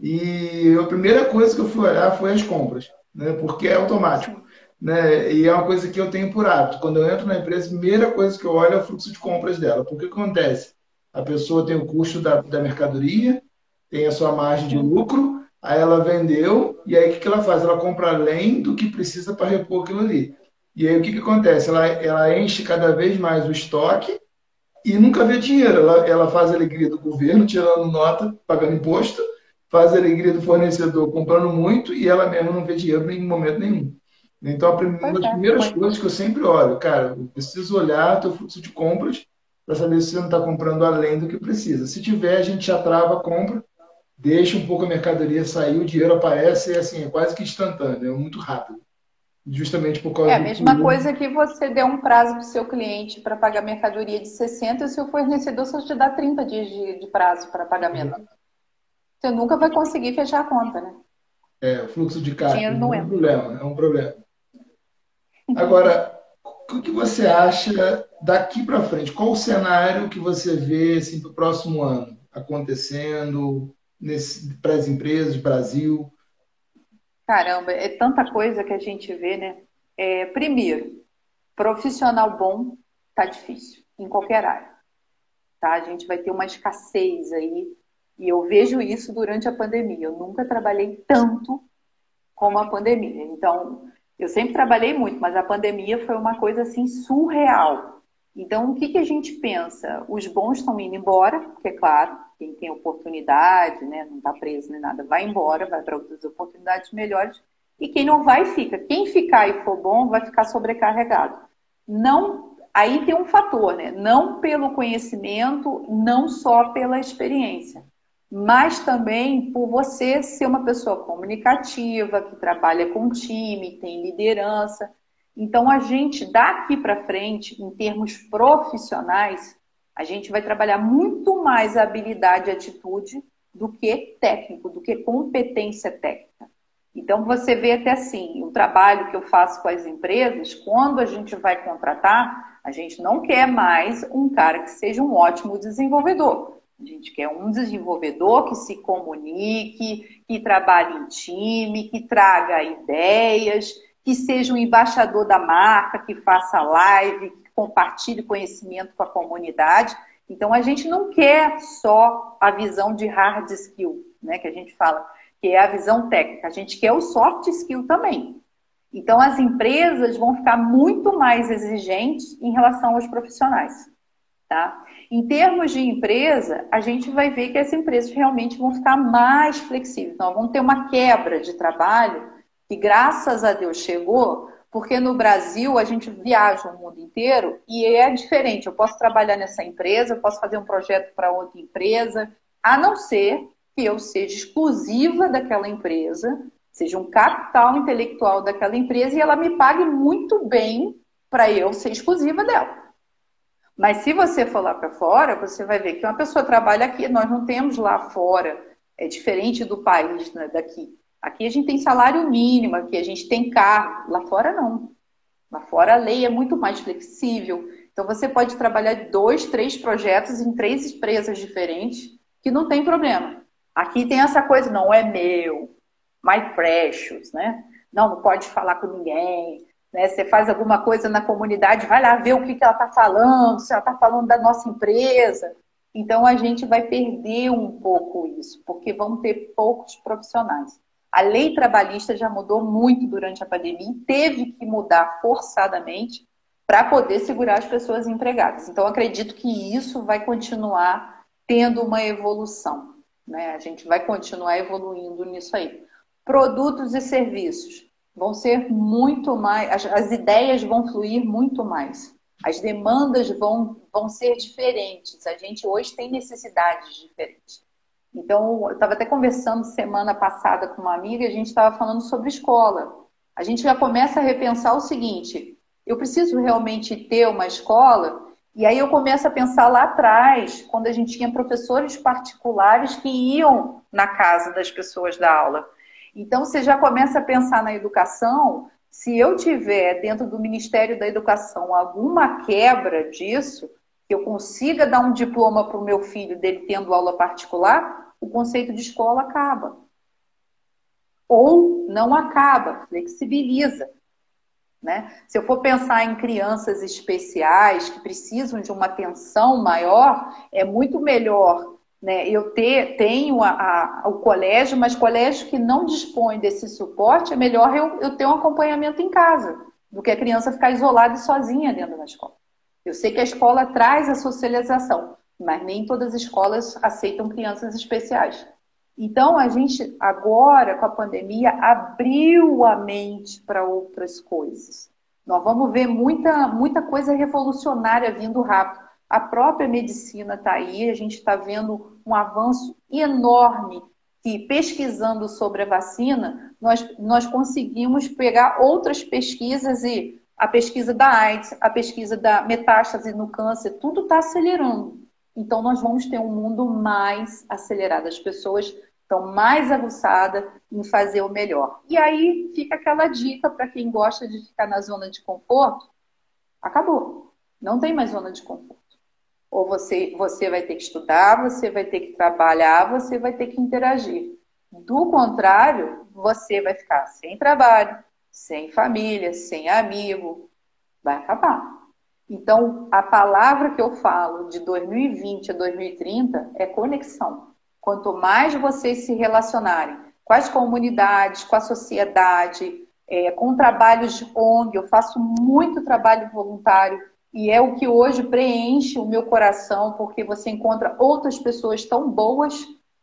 E a primeira coisa que eu fui olhar foi as compras, né? Porque é automático. Né? E é uma coisa que eu tenho por hábito. Quando eu entro na empresa, a primeira coisa que eu olho é o fluxo de compras dela. Porque o que acontece? A pessoa tem o custo da, da mercadoria, tem a sua margem de lucro, aí ela vendeu, e aí o que, que ela faz? Ela compra além do que precisa para repor aquilo ali. E aí o que, que acontece? Ela, ela enche cada vez mais o estoque e nunca vê dinheiro. Ela, ela faz a alegria do governo, tirando nota, pagando imposto, faz a alegria do fornecedor comprando muito e ela mesma não vê dinheiro em momento nenhum. Então, uma das é, primeiras coisas que eu sempre olho, cara, eu preciso olhar teu fluxo de compras para saber se você não está comprando além do que precisa. Se tiver, a gente já trava a compra, deixa um pouco a mercadoria sair, o dinheiro aparece assim, é quase que instantâneo, é muito rápido. Justamente por causa É a mesma coisa que você deu um prazo para o seu cliente para pagar mercadoria de 60 e o seu fornecedor só te dá 30 dias de, de prazo para pagamento. Você nunca vai conseguir fechar a conta, né? É, o fluxo de caixa é um entra. problema, é um problema. Agora, o que você acha daqui para frente? Qual o cenário que você vê assim, para o próximo ano acontecendo para as empresas, Brasil? Caramba, é tanta coisa que a gente vê, né? É, primeiro, profissional bom tá difícil, em qualquer área. Tá? A gente vai ter uma escassez aí, e eu vejo isso durante a pandemia. Eu nunca trabalhei tanto como a pandemia. Então, eu sempre trabalhei muito, mas a pandemia foi uma coisa assim surreal. Então, o que, que a gente pensa? Os bons estão indo embora, porque, é claro, quem tem oportunidade, né, não está preso nem nada, vai embora, vai para outras oportunidades melhores. E quem não vai, fica. Quem ficar e for bom, vai ficar sobrecarregado. Não, aí tem um fator, né? Não pelo conhecimento, não só pela experiência, mas também por você ser uma pessoa comunicativa, que trabalha com time, tem liderança. Então, a gente, daqui para frente, em termos profissionais, a gente vai trabalhar muito mais habilidade e atitude do que técnico, do que competência técnica. Então, você vê até assim, o trabalho que eu faço com as empresas, quando a gente vai contratar, a gente não quer mais um cara que seja um ótimo desenvolvedor. A gente quer um desenvolvedor que se comunique, que trabalhe em time, que traga ideias, que seja um embaixador da marca, que faça live, que compartilhe conhecimento com a comunidade. Então, a gente não quer só a visão de hard skill, né, que a gente fala, que é a visão técnica. A gente quer o soft skill também. Então, as empresas vão ficar muito mais exigentes em relação aos profissionais. Tá? Em termos de empresa, a gente vai ver que as empresas realmente vão ficar mais flexíveis. Então, vão ter uma quebra de trabalho que graças a Deus chegou, porque no Brasil a gente viaja o mundo inteiro e é diferente. Eu posso trabalhar nessa empresa, eu posso fazer um projeto para outra empresa, a não ser que eu seja exclusiva daquela empresa, seja um capital intelectual daquela empresa e ela me pague muito bem para eu ser exclusiva dela. Mas se você for lá para fora, você vai ver que uma pessoa trabalha aqui, nós não temos lá fora, é diferente do país né, daqui. Aqui a gente tem salário mínimo, aqui a gente tem carro. Lá fora não. Lá fora a lei é muito mais flexível. Então você pode trabalhar dois, três projetos em três empresas diferentes, que não tem problema. Aqui tem essa coisa, não é meu, my precious, né? Não, não pode falar com ninguém. Né? Você faz alguma coisa na comunidade, vai lá ver o que, que ela está falando, se ela está falando da nossa empresa. Então a gente vai perder um pouco isso, porque vão ter poucos profissionais. A lei trabalhista já mudou muito durante a pandemia e teve que mudar forçadamente para poder segurar as pessoas empregadas. Então, acredito que isso vai continuar tendo uma evolução. Né? A gente vai continuar evoluindo nisso aí. Produtos e serviços vão ser muito mais, as, as ideias vão fluir muito mais. As demandas vão, vão ser diferentes. A gente hoje tem necessidades diferentes. Então, eu estava até conversando semana passada com uma amiga e a gente estava falando sobre escola. A gente já começa a repensar o seguinte: eu preciso realmente ter uma escola? E aí eu começo a pensar lá atrás, quando a gente tinha professores particulares que iam na casa das pessoas da aula. Então, você já começa a pensar na educação. Se eu tiver dentro do Ministério da Educação alguma quebra disso, que eu consiga dar um diploma para o meu filho dele tendo aula particular, o conceito de escola acaba. Ou não acaba, flexibiliza. Né? Se eu for pensar em crianças especiais que precisam de uma atenção maior, é muito melhor né, eu tenho a, a, o colégio, mas colégio que não dispõe desse suporte, é melhor eu, eu ter um acompanhamento em casa, do que a criança ficar isolada e sozinha dentro da escola. Eu sei que a escola traz a socialização, mas nem todas as escolas aceitam crianças especiais. Então, a gente agora, com a pandemia, abriu a mente para outras coisas. Nós vamos ver muita, muita coisa revolucionária vindo rápido. A própria medicina está aí, a gente está vendo um avanço enorme que pesquisando sobre a vacina, nós, nós conseguimos pegar outras pesquisas e a pesquisa da AIDS, a pesquisa da metástase no câncer, tudo está acelerando. Então, nós vamos ter um mundo mais acelerado. As pessoas estão mais aguçadas em fazer o melhor. E aí fica aquela dica para quem gosta de ficar na zona de conforto: acabou. Não tem mais zona de conforto. Ou você, você vai ter que estudar, você vai ter que trabalhar, você vai ter que interagir. Do contrário, você vai ficar sem trabalho, sem família, sem amigo. Vai acabar. Então, a palavra que eu falo de 2020 a 2030 é conexão. Quanto mais vocês se relacionarem com as comunidades, com a sociedade, é, com trabalhos de ONG, eu faço muito trabalho voluntário e é o que hoje preenche o meu coração, porque você encontra outras pessoas tão boas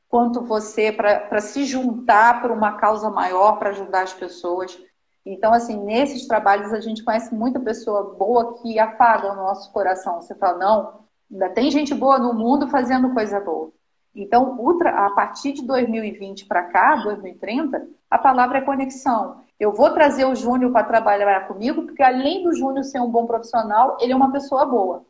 quanto você para se juntar para uma causa maior, para ajudar as pessoas. Então, assim, nesses trabalhos a gente conhece muita pessoa boa que apaga o nosso coração. Você fala, não, ainda tem gente boa no mundo fazendo coisa boa. Então, a partir de 2020 para cá, 2030, a palavra é conexão. Eu vou trazer o Júnior para trabalhar comigo, porque além do Júnior ser um bom profissional, ele é uma pessoa boa.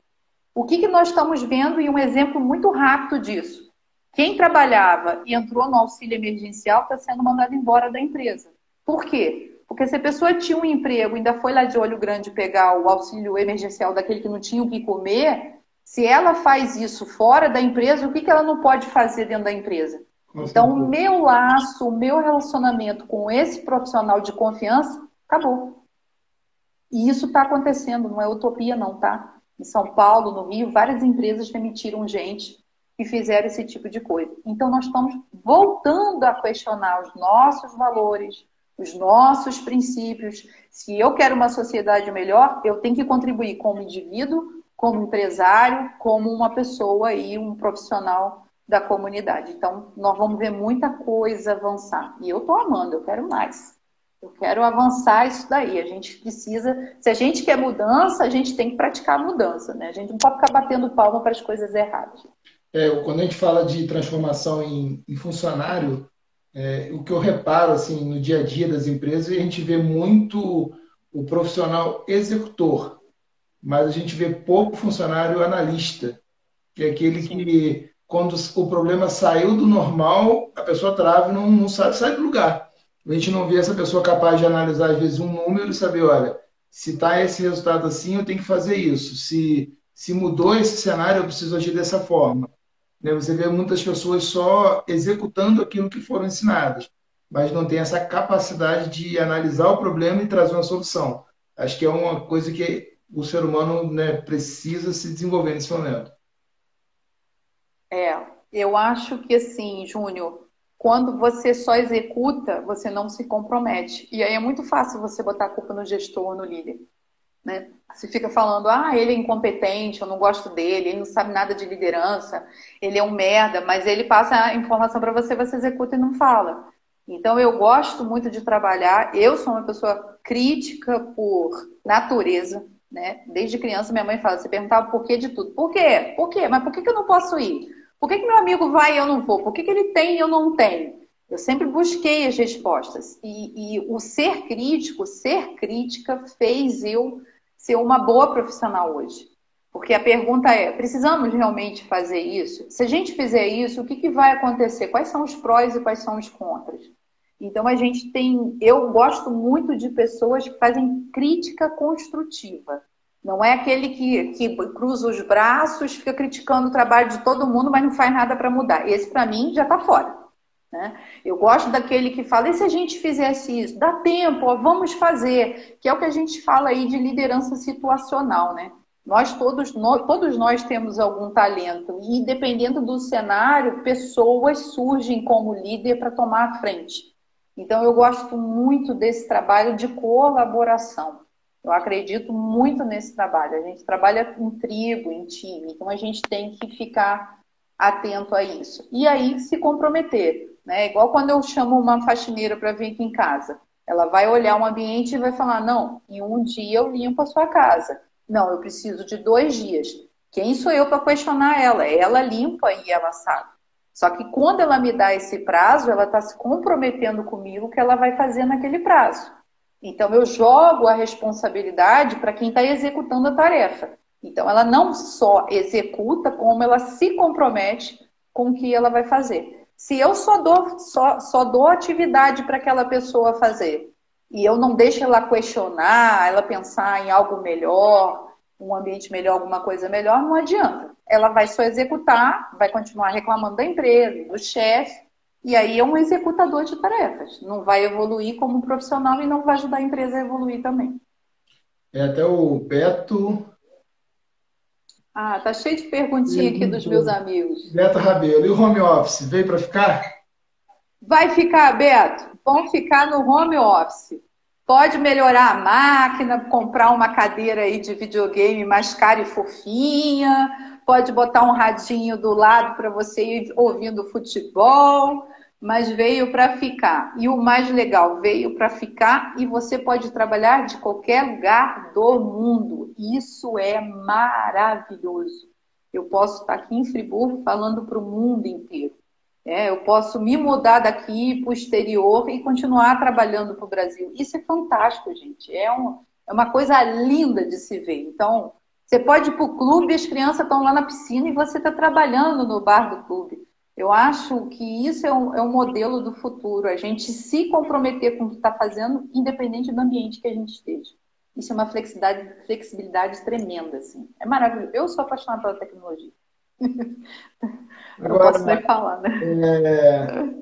O que, que nós estamos vendo e um exemplo muito rápido disso? Quem trabalhava e entrou no auxílio emergencial está sendo mandado embora da empresa. Por quê? Porque se a pessoa tinha um emprego, ainda foi lá de olho grande pegar o auxílio emergencial daquele que não tinha o que comer, se ela faz isso fora da empresa, o que, que ela não pode fazer dentro da empresa? Então, o meu laço, o meu relacionamento com esse profissional de confiança, acabou. E isso está acontecendo, não é utopia, não, tá? Em São Paulo, no Rio, várias empresas demitiram gente e fizeram esse tipo de coisa. Então, nós estamos voltando a questionar os nossos valores, os nossos princípios. Se eu quero uma sociedade melhor, eu tenho que contribuir como indivíduo, como empresário, como uma pessoa e um profissional da comunidade. Então, nós vamos ver muita coisa avançar. E eu estou amando, eu quero mais. Eu quero avançar isso daí. A gente precisa, se a gente quer mudança, a gente tem que praticar a mudança, né? A gente não pode ficar batendo palma para as coisas erradas. É, quando a gente fala de transformação em, em funcionário, é, o que eu reparo assim no dia a dia das empresas, a gente vê muito o profissional executor, mas a gente vê pouco funcionário analista, que é aquele Sim. que, quando o problema saiu do normal, a pessoa trava e não, não sabe sair do lugar. A gente não vê essa pessoa capaz de analisar, às vezes, um número e saber, olha, se está esse resultado assim, eu tenho que fazer isso. Se, se mudou esse cenário, eu preciso agir dessa forma. Né? Você vê muitas pessoas só executando aquilo que foram ensinadas, mas não tem essa capacidade de analisar o problema e trazer uma solução. Acho que é uma coisa que o ser humano né, precisa se desenvolver nesse momento. É, eu acho que assim, Júnior, quando você só executa, você não se compromete. E aí é muito fácil você botar a culpa no gestor, no líder. Né? Você fica falando, ah, ele é incompetente, eu não gosto dele, ele não sabe nada de liderança, ele é um merda, mas ele passa a informação para você, você executa e não fala. Então eu gosto muito de trabalhar, eu sou uma pessoa crítica por natureza, né? Desde criança minha mãe fala, você perguntava por que de tudo. Por quê? Por quê? Mas por que eu não posso ir? Por que, que meu amigo vai e eu não vou? Por que, que ele tem e eu não tenho? Eu sempre busquei as respostas. E, e o ser crítico, ser crítica, fez eu ser uma boa profissional hoje. Porque a pergunta é: precisamos realmente fazer isso? Se a gente fizer isso, o que, que vai acontecer? Quais são os prós e quais são os contras? Então a gente tem. Eu gosto muito de pessoas que fazem crítica construtiva. Não é aquele que, que cruza os braços, fica criticando o trabalho de todo mundo, mas não faz nada para mudar. Esse, para mim, já está fora. Né? Eu gosto daquele que fala, e se a gente fizesse isso? Dá tempo, ó, vamos fazer, que é o que a gente fala aí de liderança situacional, né? Nós todos, nós, todos nós temos algum talento, e dependendo do cenário, pessoas surgem como líder para tomar a frente. Então, eu gosto muito desse trabalho de colaboração. Eu acredito muito nesse trabalho. A gente trabalha em tribo, em time, então a gente tem que ficar atento a isso. E aí se comprometer. Né? Igual quando eu chamo uma faxineira para vir aqui em casa. Ela vai olhar o ambiente e vai falar: não, em um dia eu limpo a sua casa. Não, eu preciso de dois dias. Quem sou eu para questionar ela? Ela limpa e ela sabe. Só que quando ela me dá esse prazo, ela está se comprometendo comigo que ela vai fazer naquele prazo. Então, eu jogo a responsabilidade para quem está executando a tarefa. Então, ela não só executa, como ela se compromete com o que ela vai fazer. Se eu só dou, só, só dou atividade para aquela pessoa fazer e eu não deixo ela questionar, ela pensar em algo melhor, um ambiente melhor, alguma coisa melhor, não adianta. Ela vai só executar, vai continuar reclamando da empresa, do chefe, e aí é um executador de tarefas. Não vai evoluir como profissional e não vai ajudar a empresa a evoluir também. É até o Beto. Ah, tá cheio de perguntinha aqui dos meus amigos. Beto Rabelo. E o home office? Veio para ficar? Vai ficar, Beto. Vão ficar no home office. Pode melhorar a máquina, comprar uma cadeira aí de videogame mais cara e fofinha, pode botar um radinho do lado para você ir ouvindo futebol, mas veio para ficar. E o mais legal, veio para ficar e você pode trabalhar de qualquer lugar do mundo. Isso é maravilhoso. Eu posso estar aqui em Friburgo falando para o mundo inteiro. É, eu posso me mudar daqui para o exterior e continuar trabalhando para o Brasil. Isso é fantástico, gente. É, um, é uma coisa linda de se ver. Então, você pode ir para o clube, as crianças estão lá na piscina e você está trabalhando no bar do clube. Eu acho que isso é um, é um modelo do futuro, a gente se comprometer com o que está fazendo, independente do ambiente que a gente esteja. Isso é uma flexibilidade, flexibilidade tremenda, assim. É maravilhoso. Eu sou apaixonada pela tecnologia. [LAUGHS] Agora, posso nem falar, né? É...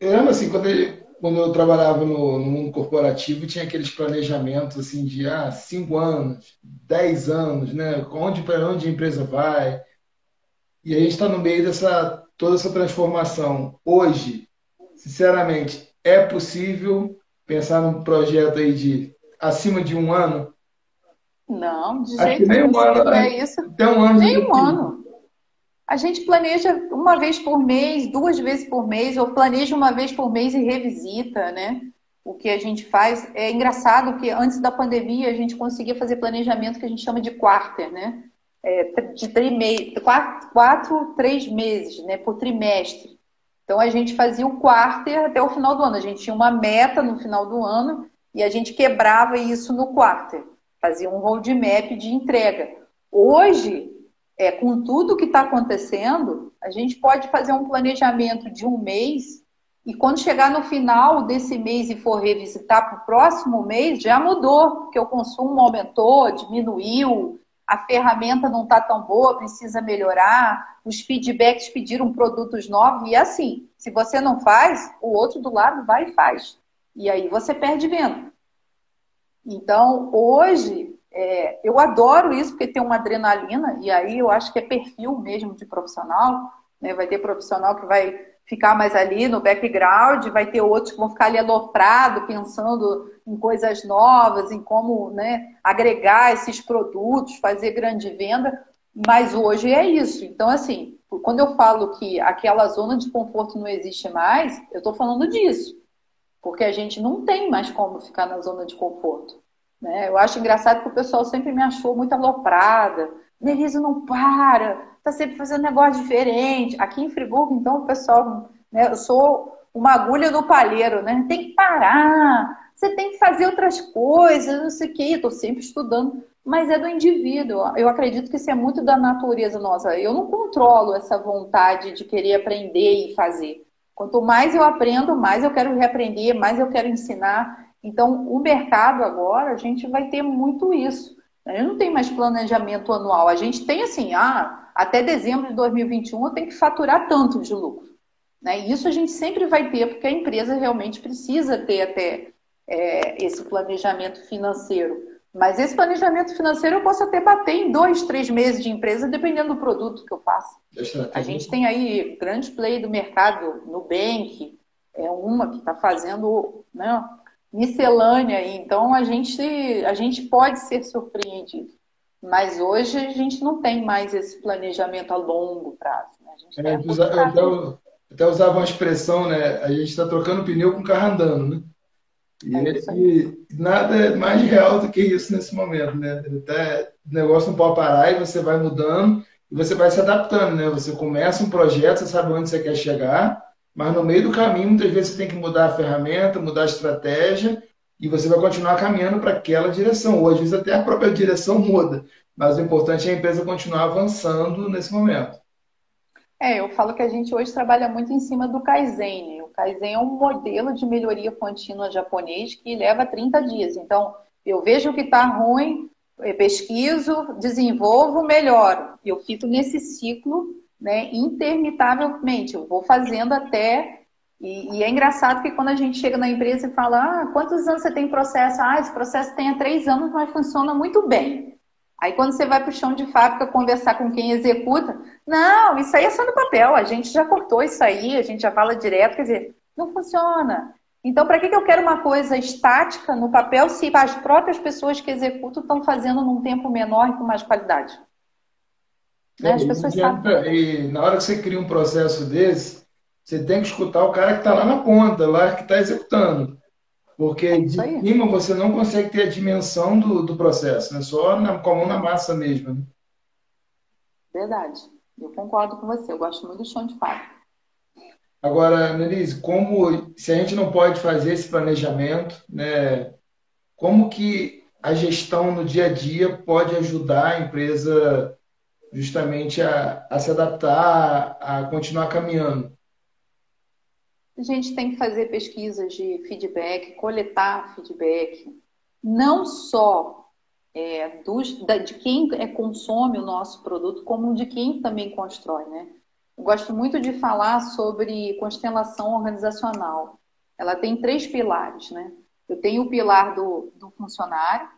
Eu lembro assim, quando eu, quando eu trabalhava no, no, mundo corporativo, tinha aqueles planejamentos assim de ah, cinco anos, dez anos, né? Onde para onde a empresa vai. E a gente está no meio dessa toda essa transformação. Hoje, sinceramente, é possível pensar num projeto aí de acima de um ano? Não, de jeito nenhum. Um ano, é isso. Até um ano. Nem um ano. A gente planeja uma vez por mês, duas vezes por mês, ou planeja uma vez por mês e revisita, né? O que a gente faz. É engraçado que antes da pandemia a gente conseguia fazer planejamento que a gente chama de quarter, né? É, de trimestre, quatro, quatro, três meses, né? Por trimestre. Então a gente fazia o quarter até o final do ano. A gente tinha uma meta no final do ano e a gente quebrava isso no quarter. Fazia um roadmap de entrega. Hoje, é, com tudo que está acontecendo, a gente pode fazer um planejamento de um mês e quando chegar no final desse mês e for revisitar para o próximo mês, já mudou, porque o consumo aumentou, diminuiu, a ferramenta não está tão boa, precisa melhorar, os feedbacks pediram produtos novos, e assim, se você não faz, o outro do lado vai e faz. E aí você perde venda. Então, hoje, é, eu adoro isso porque tem uma adrenalina, e aí eu acho que é perfil mesmo de profissional. Né? Vai ter profissional que vai ficar mais ali no background, vai ter outros que vão ficar ali aloprado, pensando em coisas novas, em como né, agregar esses produtos, fazer grande venda. Mas hoje é isso. Então, assim, quando eu falo que aquela zona de conforto não existe mais, eu estou falando disso. Porque a gente não tem mais como ficar na zona de conforto. Né? Eu acho engraçado que o pessoal sempre me achou muito aloprada. Nelise não para, está sempre fazendo negócio diferente. Aqui em Friburgo, então, o pessoal, né, eu sou uma agulha no palheiro, né? Tem que parar, você tem que fazer outras coisas, não sei o quê. Estou sempre estudando, mas é do indivíduo. Eu acredito que isso é muito da natureza nossa. Eu não controlo essa vontade de querer aprender e fazer. Quanto mais eu aprendo, mais eu quero reaprender, mais eu quero ensinar. Então, o mercado agora, a gente vai ter muito isso. A gente não tem mais planejamento anual. A gente tem assim, ah, até dezembro de 2021 eu tenho que faturar tanto de lucro. Né? E isso a gente sempre vai ter, porque a empresa realmente precisa ter até é, esse planejamento financeiro. Mas esse planejamento financeiro eu posso até bater em dois, três meses de empresa, dependendo do produto que eu faço. A gente tem aí grande play do mercado, Nubank, é uma que está fazendo né, miscelânea aí. Então a gente, a gente pode ser surpreendido. Mas hoje a gente não tem mais esse planejamento a longo prazo. Né? A gente é, eu, até, até usava uma expressão, né? A gente está trocando pneu com o carro andando, né? E, é e, nada é mais real do que isso nesse momento, né? Até o negócio não pode parar e você vai mudando e você vai se adaptando, né? Você começa um projeto, você sabe onde você quer chegar, mas no meio do caminho, muitas vezes você tem que mudar a ferramenta, mudar a estratégia, e você vai continuar caminhando para aquela direção. Ou às vezes até a própria direção [LAUGHS] muda, mas o importante é a empresa continuar avançando nesse momento. É, eu falo que a gente hoje trabalha muito em cima do Kaizen. O Kaizen é um modelo de melhoria contínua japonês que leva 30 dias. Então, eu vejo o que está ruim, pesquiso, desenvolvo, melhoro. Eu fico nesse ciclo né, intermitavelmente. Eu vou fazendo até. E, e, é engraçado que quando a gente chega na empresa e fala: ah, quantos anos você tem processo? Ah, esse processo tem há três anos, mas funciona muito bem. Aí quando você vai para o chão de fábrica conversar com quem executa, não, isso aí é só no papel, a gente já cortou isso aí, a gente já fala direto, quer dizer, não funciona. Então, para que, que eu quero uma coisa estática no papel se as próprias pessoas que executam estão fazendo num tempo menor e com mais qualidade? Né? As pessoas sabem. E na hora que você cria um processo desse, você tem que escutar o cara que está lá na ponta, lá que está executando. Porque é de cima você não consegue ter a dimensão do, do processo, né? só na, com a mão na massa mesmo. Né? Verdade. Eu concordo com você. Eu gosto muito do chão de fábrica. Agora, Nelise, como se a gente não pode fazer esse planejamento, né? Como que a gestão no dia a dia pode ajudar a empresa justamente a, a se adaptar, a continuar caminhando? A gente tem que fazer pesquisas de feedback, coletar feedback, não só é, dos, da, de quem é, consome o nosso produto, como de quem também constrói, né? Eu gosto muito de falar sobre constelação organizacional. Ela tem três pilares, né? Eu tenho o pilar do, do funcionário,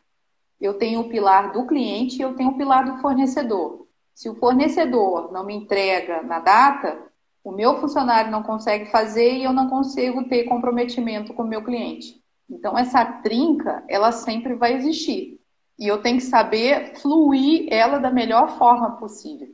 eu tenho o pilar do cliente e eu tenho o pilar do fornecedor. Se o fornecedor não me entrega na data, o meu funcionário não consegue fazer e eu não consigo ter comprometimento com o meu cliente. Então, essa trinca, ela sempre vai existir. E eu tenho que saber fluir ela da melhor forma possível.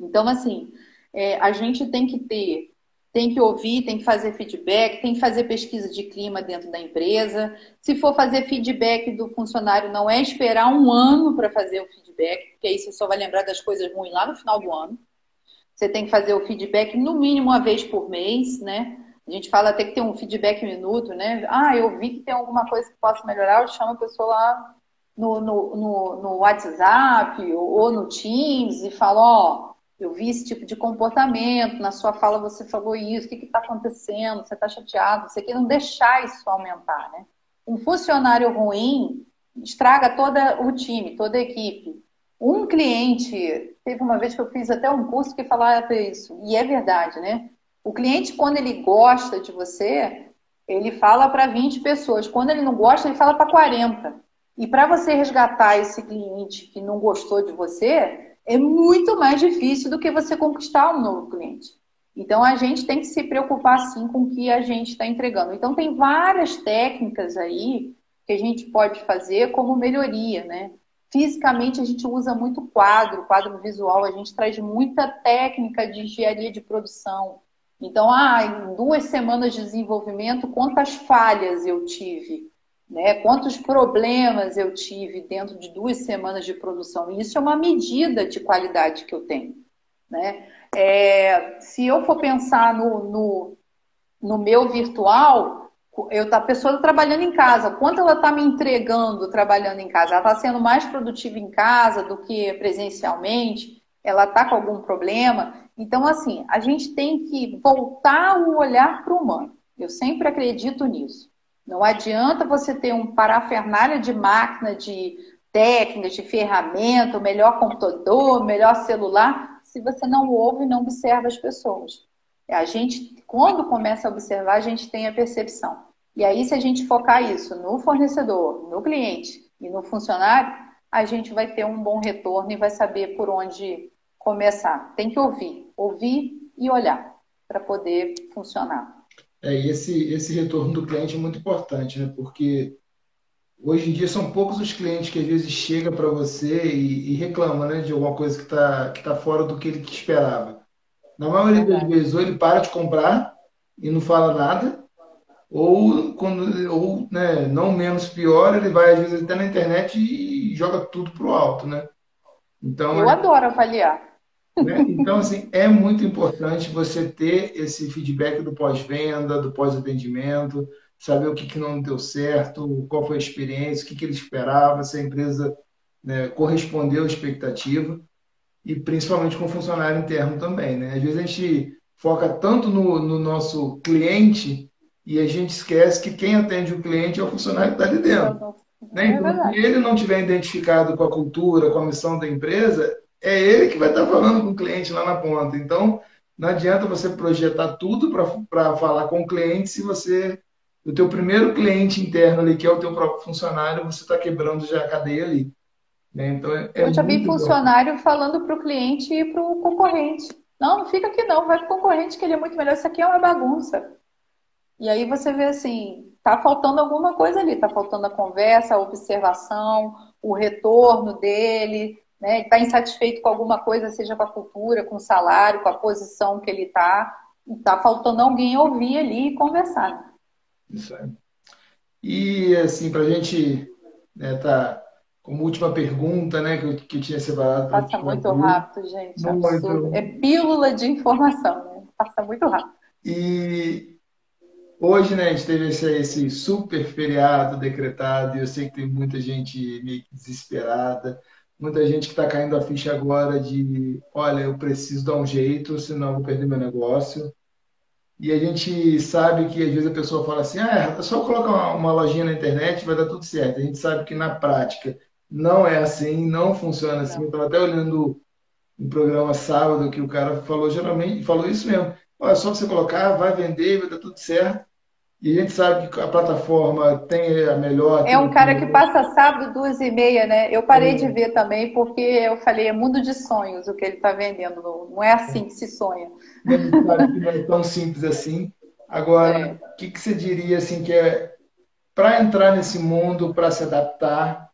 Então, assim, é, a gente tem que ter, tem que ouvir, tem que fazer feedback, tem que fazer pesquisa de clima dentro da empresa. Se for fazer feedback do funcionário, não é esperar um ano para fazer o feedback, porque aí você só vai lembrar das coisas ruins lá no final do ano. Você tem que fazer o feedback no mínimo uma vez por mês, né? A gente fala até que tem um feedback minuto, né? Ah, eu vi que tem alguma coisa que posso melhorar, eu chamo a pessoa lá no, no, no, no WhatsApp ou, no Teams e falo, ó, eu vi esse tipo de comportamento, na sua fala você falou isso, o que está acontecendo, você está chateado, você quer não deixar isso aumentar, né? Um funcionário ruim estraga todo o time, toda a equipe. Um cliente, teve uma vez que eu fiz até um curso que falava isso, e é verdade, né? O cliente, quando ele gosta de você, ele fala para 20 pessoas. Quando ele não gosta, ele fala para 40. E para você resgatar esse cliente que não gostou de você, é muito mais difícil do que você conquistar um novo cliente. Então a gente tem que se preocupar sim com o que a gente está entregando. Então tem várias técnicas aí que a gente pode fazer como melhoria, né? Fisicamente a gente usa muito quadro, quadro visual, a gente traz muita técnica de engenharia de produção. Então, ah, em duas semanas de desenvolvimento, quantas falhas eu tive? Né? Quantos problemas eu tive dentro de duas semanas de produção? Isso é uma medida de qualidade que eu tenho, né? É, se eu for pensar no, no, no meu virtual, eu, a pessoa está trabalhando em casa, quanto ela está me entregando trabalhando em casa? Ela está sendo mais produtiva em casa do que presencialmente? Ela está com algum problema? Então, assim, a gente tem que voltar o olhar para o humano. Eu sempre acredito nisso. Não adianta você ter um parafernália de máquina, de técnicas, de ferramenta, o melhor computador, o melhor celular, se você não ouve e não observa as pessoas. A gente, quando começa a observar, a gente tem a percepção. E aí, se a gente focar isso no fornecedor, no cliente e no funcionário, a gente vai ter um bom retorno e vai saber por onde começar. Tem que ouvir, ouvir e olhar para poder funcionar. É, e esse, esse retorno do cliente é muito importante, né? Porque hoje em dia são poucos os clientes que às vezes chegam para você e, e reclamam né, de alguma coisa que está que tá fora do que ele esperava. Na maioria das vezes, ou ele para de comprar e não fala nada, ou, quando, ou né, não menos pior, ele vai às vezes até na internet e joga tudo pro alto, né? Então, eu é... adoro avaliar. Né? Então, assim, é muito importante você ter esse feedback do pós-venda, do pós-atendimento, saber o que, que não deu certo, qual foi a experiência, o que, que ele esperava, se a empresa né, correspondeu à expectativa, e principalmente com o funcionário interno também. Né? Às vezes a gente foca tanto no, no nosso cliente e a gente esquece que quem atende o cliente é o funcionário que está ali dentro. Né? Então, se ele não tiver identificado com a cultura, com a missão da empresa, é ele que vai estar falando com o cliente lá na ponta. Então, não adianta você projetar tudo para falar com o cliente se você, o teu primeiro cliente interno ali, que é o teu próprio funcionário, você está quebrando já a cadeia ali. Né? Então, é, é Eu já vi funcionário bom. falando para o cliente e para o concorrente. Não, não fica aqui não, vai para o concorrente que ele é muito melhor. Isso aqui é uma bagunça. E aí você vê assim, tá faltando alguma coisa ali, tá faltando a conversa, a observação, o retorno dele, né? Está insatisfeito com alguma coisa, seja com a cultura, com o salário, com a posição que ele está. Está faltando alguém ouvir ali e conversar. Isso aí. E assim, para a gente né, tá como última pergunta, né, que eu, que eu tinha separado. Passa muito rápido, gente. Muito... É pílula de informação, né? Passa muito rápido. E Hoje, né, a gente teve esse, esse super feriado decretado e eu sei que tem muita gente meio desesperada, muita gente que está caindo a ficha agora de, olha, eu preciso dar um jeito, senão eu vou perder meu negócio. E a gente sabe que às vezes a pessoa fala assim, ah, é só colocar uma, uma lojinha na internet vai dar tudo certo. A gente sabe que na prática não é assim, não funciona assim. Eu estava até olhando um programa sábado que o cara falou geralmente, falou isso mesmo. Olha, só você colocar, vai vender, vai dar tudo certo. E a gente sabe que a plataforma tem a melhor. É um cara que passa sábado, duas e meia, né? Eu parei é. de ver também, porque eu falei, é mundo de sonhos o que ele está vendendo. Não é assim que se sonha. Que não é tão simples assim. Agora, é. o que, que você diria assim que é para entrar nesse mundo, para se adaptar,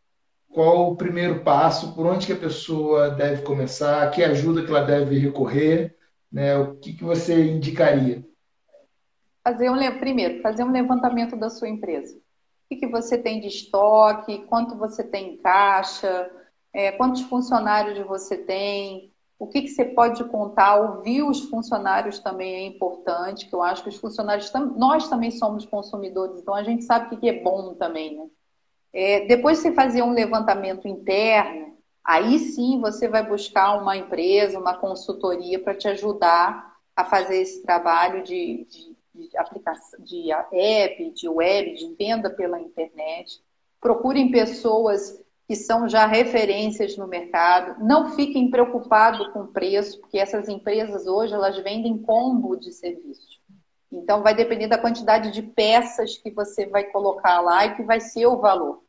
qual o primeiro passo, por onde que a pessoa deve começar, que ajuda que ela deve recorrer, né? O que, que você indicaria? Fazer um, primeiro, fazer um levantamento da sua empresa. O que, você tem de estoque, quanto você tem em caixa, é, quantos funcionários você tem, o que, que você pode contar, ouvir os funcionários também é importante, que eu acho que os funcionários, nós também somos consumidores, então a gente sabe o que, que é bom também, né? É, depois de você fazer um levantamento interno, aí sim você vai buscar uma empresa, uma consultoria para te ajudar a fazer esse trabalho de, de de aplicação, de app, de web, de venda pela internet. Procurem pessoas que são já referências no mercado. Não fiquem preocupados com preço, porque essas empresas hoje elas vendem combo de serviços. Então vai depender da quantidade de peças que você vai colocar lá e que vai ser o valor.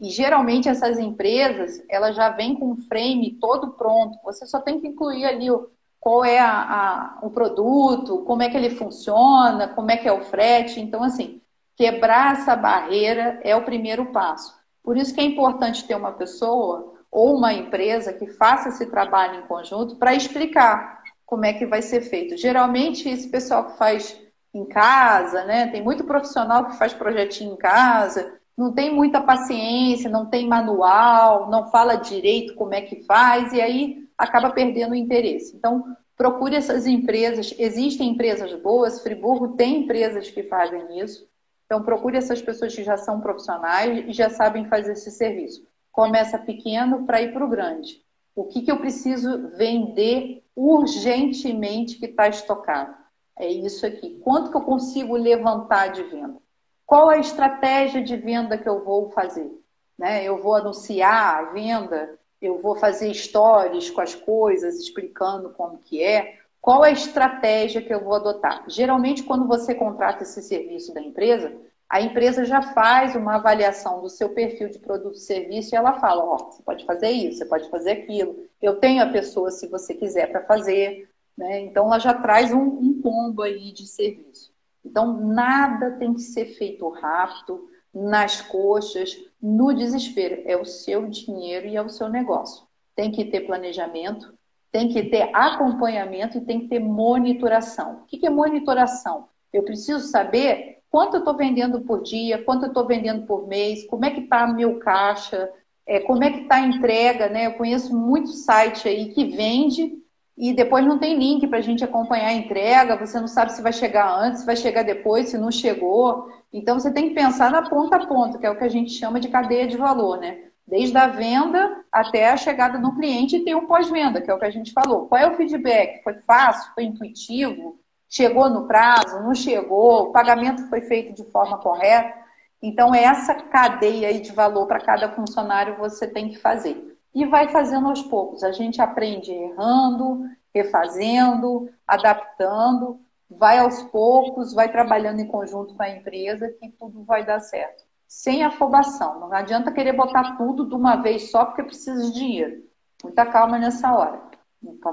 E geralmente essas empresas, elas já vêm com o frame todo pronto. Você só tem que incluir ali o, qual é a, a, o produto, como é que ele funciona, como é que é o frete. Então, assim, quebrar essa barreira é o primeiro passo. Por isso que é importante ter uma pessoa ou uma empresa que faça esse trabalho em conjunto para explicar como é que vai ser feito. Geralmente, esse pessoal que faz em casa, né? Tem muito profissional que faz projetinho em casa, não tem muita paciência, não tem manual, não fala direito como é que faz, e aí acaba perdendo o interesse. Então, procure essas empresas. Existem empresas boas, Friburgo tem empresas que fazem isso. Então, procure essas pessoas que já são profissionais e já sabem fazer esse serviço. Começa pequeno para ir para o grande. O que, que eu preciso vender urgentemente que está estocado? É isso aqui. Quanto que eu consigo levantar de venda? Qual a estratégia de venda que eu vou fazer? Né? Eu vou anunciar a venda, eu vou fazer stories com as coisas, explicando como que é, qual é a estratégia que eu vou adotar? Geralmente, quando você contrata esse serviço da empresa, a empresa já faz uma avaliação do seu perfil de produto e serviço e ela fala, ó, oh, você pode fazer isso, você pode fazer aquilo, eu tenho a pessoa se você quiser para fazer, né? Então ela já traz um, um combo aí de serviço. Então nada tem que ser feito rápido, nas coxas, no desespero. É o seu dinheiro e é o seu negócio. Tem que ter planejamento, tem que ter acompanhamento e tem que ter monitoração. O que é monitoração? Eu preciso saber quanto eu estou vendendo por dia, quanto eu estou vendendo por mês, como é que está meu caixa, é, como é que está a entrega, né? Eu conheço muito site aí que vende, e depois não tem link para a gente acompanhar a entrega, você não sabe se vai chegar antes, se vai chegar depois, se não chegou. Então você tem que pensar na ponta a ponta, que é o que a gente chama de cadeia de valor, né? Desde a venda até a chegada no cliente e tem um pós-venda, que é o que a gente falou. Qual é o feedback? Foi fácil? Foi intuitivo? Chegou no prazo? Não chegou? O pagamento foi feito de forma correta? Então, essa cadeia de valor para cada funcionário você tem que fazer e vai fazendo aos poucos. A gente aprende errando, refazendo, adaptando, vai aos poucos, vai trabalhando em conjunto com a empresa que tudo vai dar certo. Sem afobação. Não adianta querer botar tudo de uma vez só porque precisa de dinheiro. Muita calma nessa hora.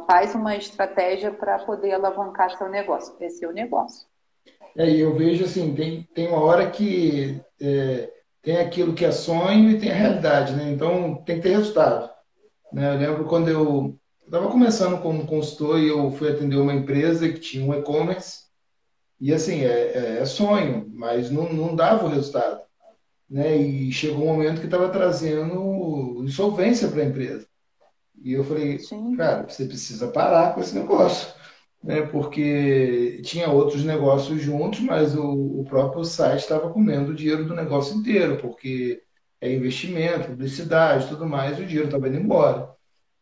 Faz uma estratégia para poder alavancar seu negócio, crescer o negócio. É, eu vejo assim, tem, tem uma hora que é, tem aquilo que é sonho e tem a realidade, né? Então tem que ter resultado. Né? Eu lembro quando eu estava começando como consultor e eu fui atender uma empresa que tinha um e-commerce e assim, é, é, é sonho, mas não, não dava o resultado. Né? E chegou um momento que estava trazendo insolvência para a empresa. E eu falei, Sim. cara, você precisa parar com esse negócio né, porque tinha outros negócios juntos, mas o, o próprio site estava comendo o dinheiro do negócio inteiro, porque é investimento, publicidade, tudo mais, e o dinheiro estava indo embora.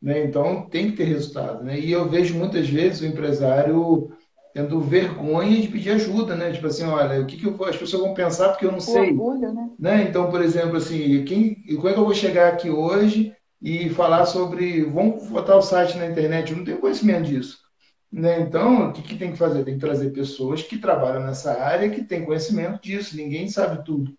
Né? Então tem que ter resultado. Né? E eu vejo muitas vezes o empresário tendo vergonha de pedir ajuda, né? Tipo assim, olha, o que, que vou, as pessoas vão pensar porque eu não sei. Orgulho, né? né? Então, por exemplo, assim, quem, como é que eu vou chegar aqui hoje e falar sobre, vamos botar o site na internet? Eu não tenho conhecimento disso. Né? Então, o que, que tem que fazer? Tem que trazer pessoas que trabalham nessa área, que têm conhecimento disso. Ninguém sabe tudo.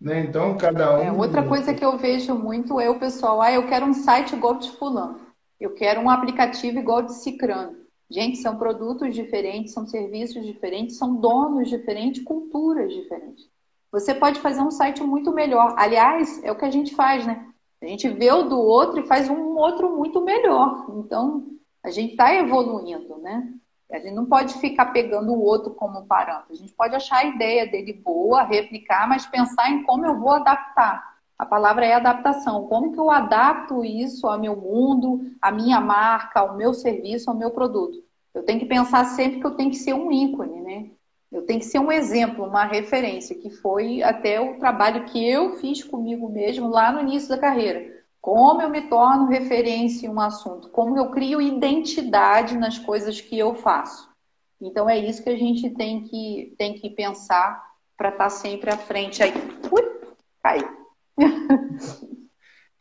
Né? Então, cada um. É, outra coisa que eu vejo muito é o pessoal, ah, eu quero um site igual de Fulano, eu quero um aplicativo igual de Cicrano. Gente, são produtos diferentes, são serviços diferentes, são donos diferentes, culturas diferentes. Você pode fazer um site muito melhor. Aliás, é o que a gente faz, né? A gente vê o do outro e faz um outro muito melhor. Então, a gente está evoluindo, né? A gente não pode ficar pegando o outro como parâmetro. A gente pode achar a ideia dele boa, replicar, mas pensar em como eu vou adaptar. A palavra é adaptação. Como que eu adapto isso ao meu mundo, à minha marca, ao meu serviço, ao meu produto? Eu tenho que pensar sempre que eu tenho que ser um ícone, né? Eu tenho que ser um exemplo, uma referência, que foi até o trabalho que eu fiz comigo mesmo lá no início da carreira. Como eu me torno referência em um assunto? Como eu crio identidade nas coisas que eu faço? Então é isso que a gente tem que, tem que pensar para estar tá sempre à frente aí. Ui, caiu. [LAUGHS]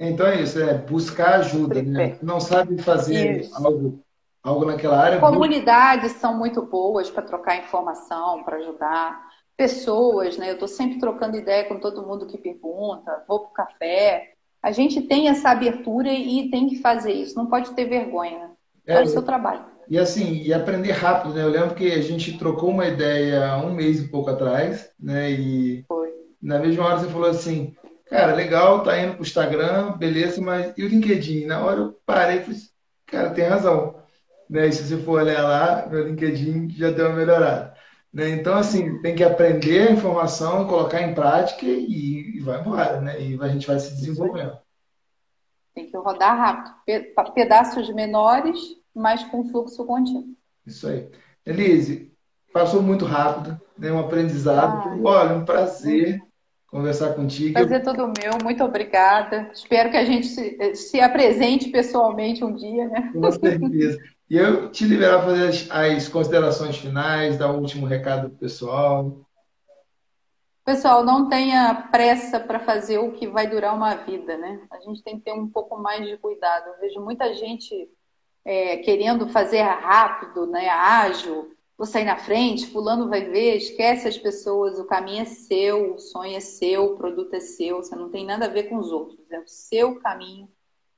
Então é isso, é buscar ajuda, né? Não sabe fazer algo, algo naquela área. Comunidades são muito boas para trocar informação, para ajudar. Pessoas, né? Eu estou sempre trocando ideia com todo mundo que pergunta, vou para o café, a gente tem essa abertura e tem que fazer isso, não pode ter vergonha. É, é o seu trabalho. E assim, e aprender rápido, né? Eu lembro que a gente trocou uma ideia um mês e pouco atrás, né? E Foi. na mesma hora você falou assim, cara, legal, tá indo pro Instagram, beleza, mas e o LinkedIn? Na hora eu parei e falei, cara, tem razão. Né? E se você for olhar lá, meu LinkedIn já deu uma melhorada. Né? Então, assim, tem que aprender a informação, colocar em prática e, e vai embora, né? E a gente vai se desenvolvendo. Tem que rodar rápido. Pedaços menores, mas com fluxo contínuo. Isso aí. Elise, passou muito rápido, né? um aprendizado. Ah, Olha, um prazer conversar contigo. Prazer todo meu, muito obrigada. Espero que a gente se, se apresente pessoalmente um dia, né? Com certeza. [LAUGHS] E eu te liberar fazer as, as considerações finais, dar o um último recado para o pessoal. Pessoal, não tenha pressa para fazer o que vai durar uma vida, né? A gente tem que ter um pouco mais de cuidado. Eu vejo muita gente é, querendo fazer rápido, né? Ágil, vou sair na frente, fulano vai ver, esquece as pessoas, o caminho é seu, o sonho é seu, o produto é seu, você não tem nada a ver com os outros, é o seu caminho,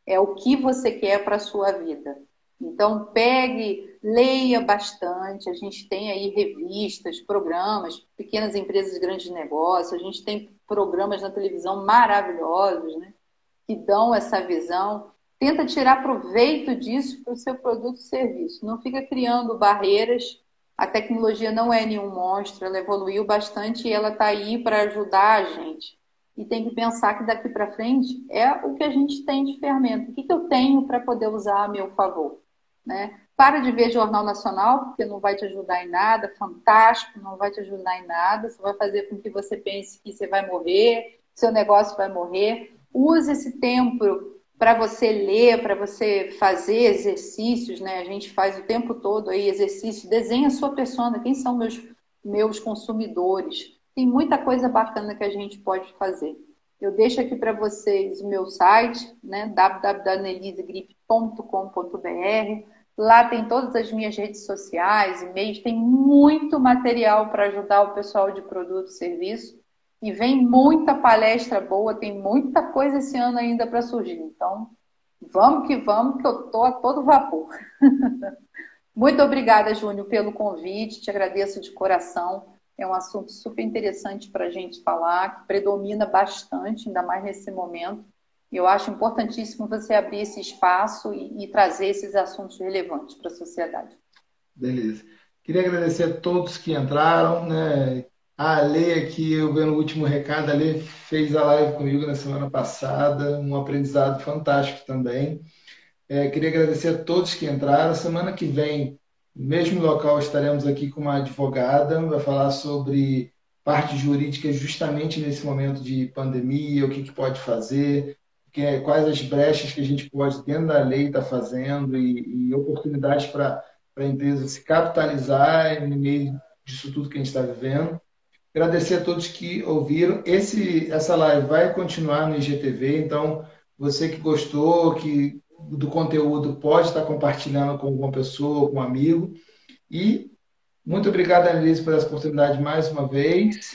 é o que você quer para a sua vida. Então, pegue, leia bastante. A gente tem aí revistas, programas, pequenas empresas, grandes negócios. A gente tem programas na televisão maravilhosos, né? Que dão essa visão. Tenta tirar proveito disso para o seu produto e serviço. Não fica criando barreiras. A tecnologia não é nenhum monstro, ela evoluiu bastante e ela está aí para ajudar a gente. E tem que pensar que daqui para frente é o que a gente tem de ferramenta. O que, que eu tenho para poder usar a meu favor? Né? para de ver Jornal Nacional, porque não vai te ajudar em nada, fantástico, não vai te ajudar em nada, só vai fazer com que você pense que você vai morrer, seu negócio vai morrer. Use esse tempo para você ler, para você fazer exercícios, né? A gente faz o tempo todo aí exercício, desenha a sua persona, quem são meus meus consumidores. Tem muita coisa bacana que a gente pode fazer. Eu deixo aqui para vocês o meu site, né, www.anelisegrip.com.br. Lá tem todas as minhas redes sociais, e-mails, tem muito material para ajudar o pessoal de produto e serviço. E vem muita palestra boa, tem muita coisa esse ano ainda para surgir. Então, vamos que vamos, que eu estou a todo vapor. [LAUGHS] Muito obrigada, Júnior, pelo convite, te agradeço de coração. É um assunto super interessante para a gente falar, que predomina bastante, ainda mais nesse momento. Eu acho importantíssimo você abrir esse espaço e, e trazer esses assuntos relevantes para a sociedade. Beleza. Queria agradecer a todos que entraram, né? A Ale aqui, eu vendo o último recado, a Ale fez a live comigo na semana passada, um aprendizado fantástico também. É, queria agradecer a todos que entraram. Semana que vem, no mesmo local, estaremos aqui com uma advogada, vai falar sobre parte jurídica justamente nesse momento de pandemia, o que, que pode fazer, que é, quais as brechas que a gente pode, dentro da lei, estar tá fazendo e, e oportunidades para a empresa se capitalizar no meio disso tudo que a gente está vivendo. Agradecer a todos que ouviram. Esse, essa live vai continuar no IGTV, então você que gostou, que do conteúdo pode estar compartilhando com alguma pessoa, com um amigo. E muito obrigado, Annelise, por essa oportunidade mais uma vez.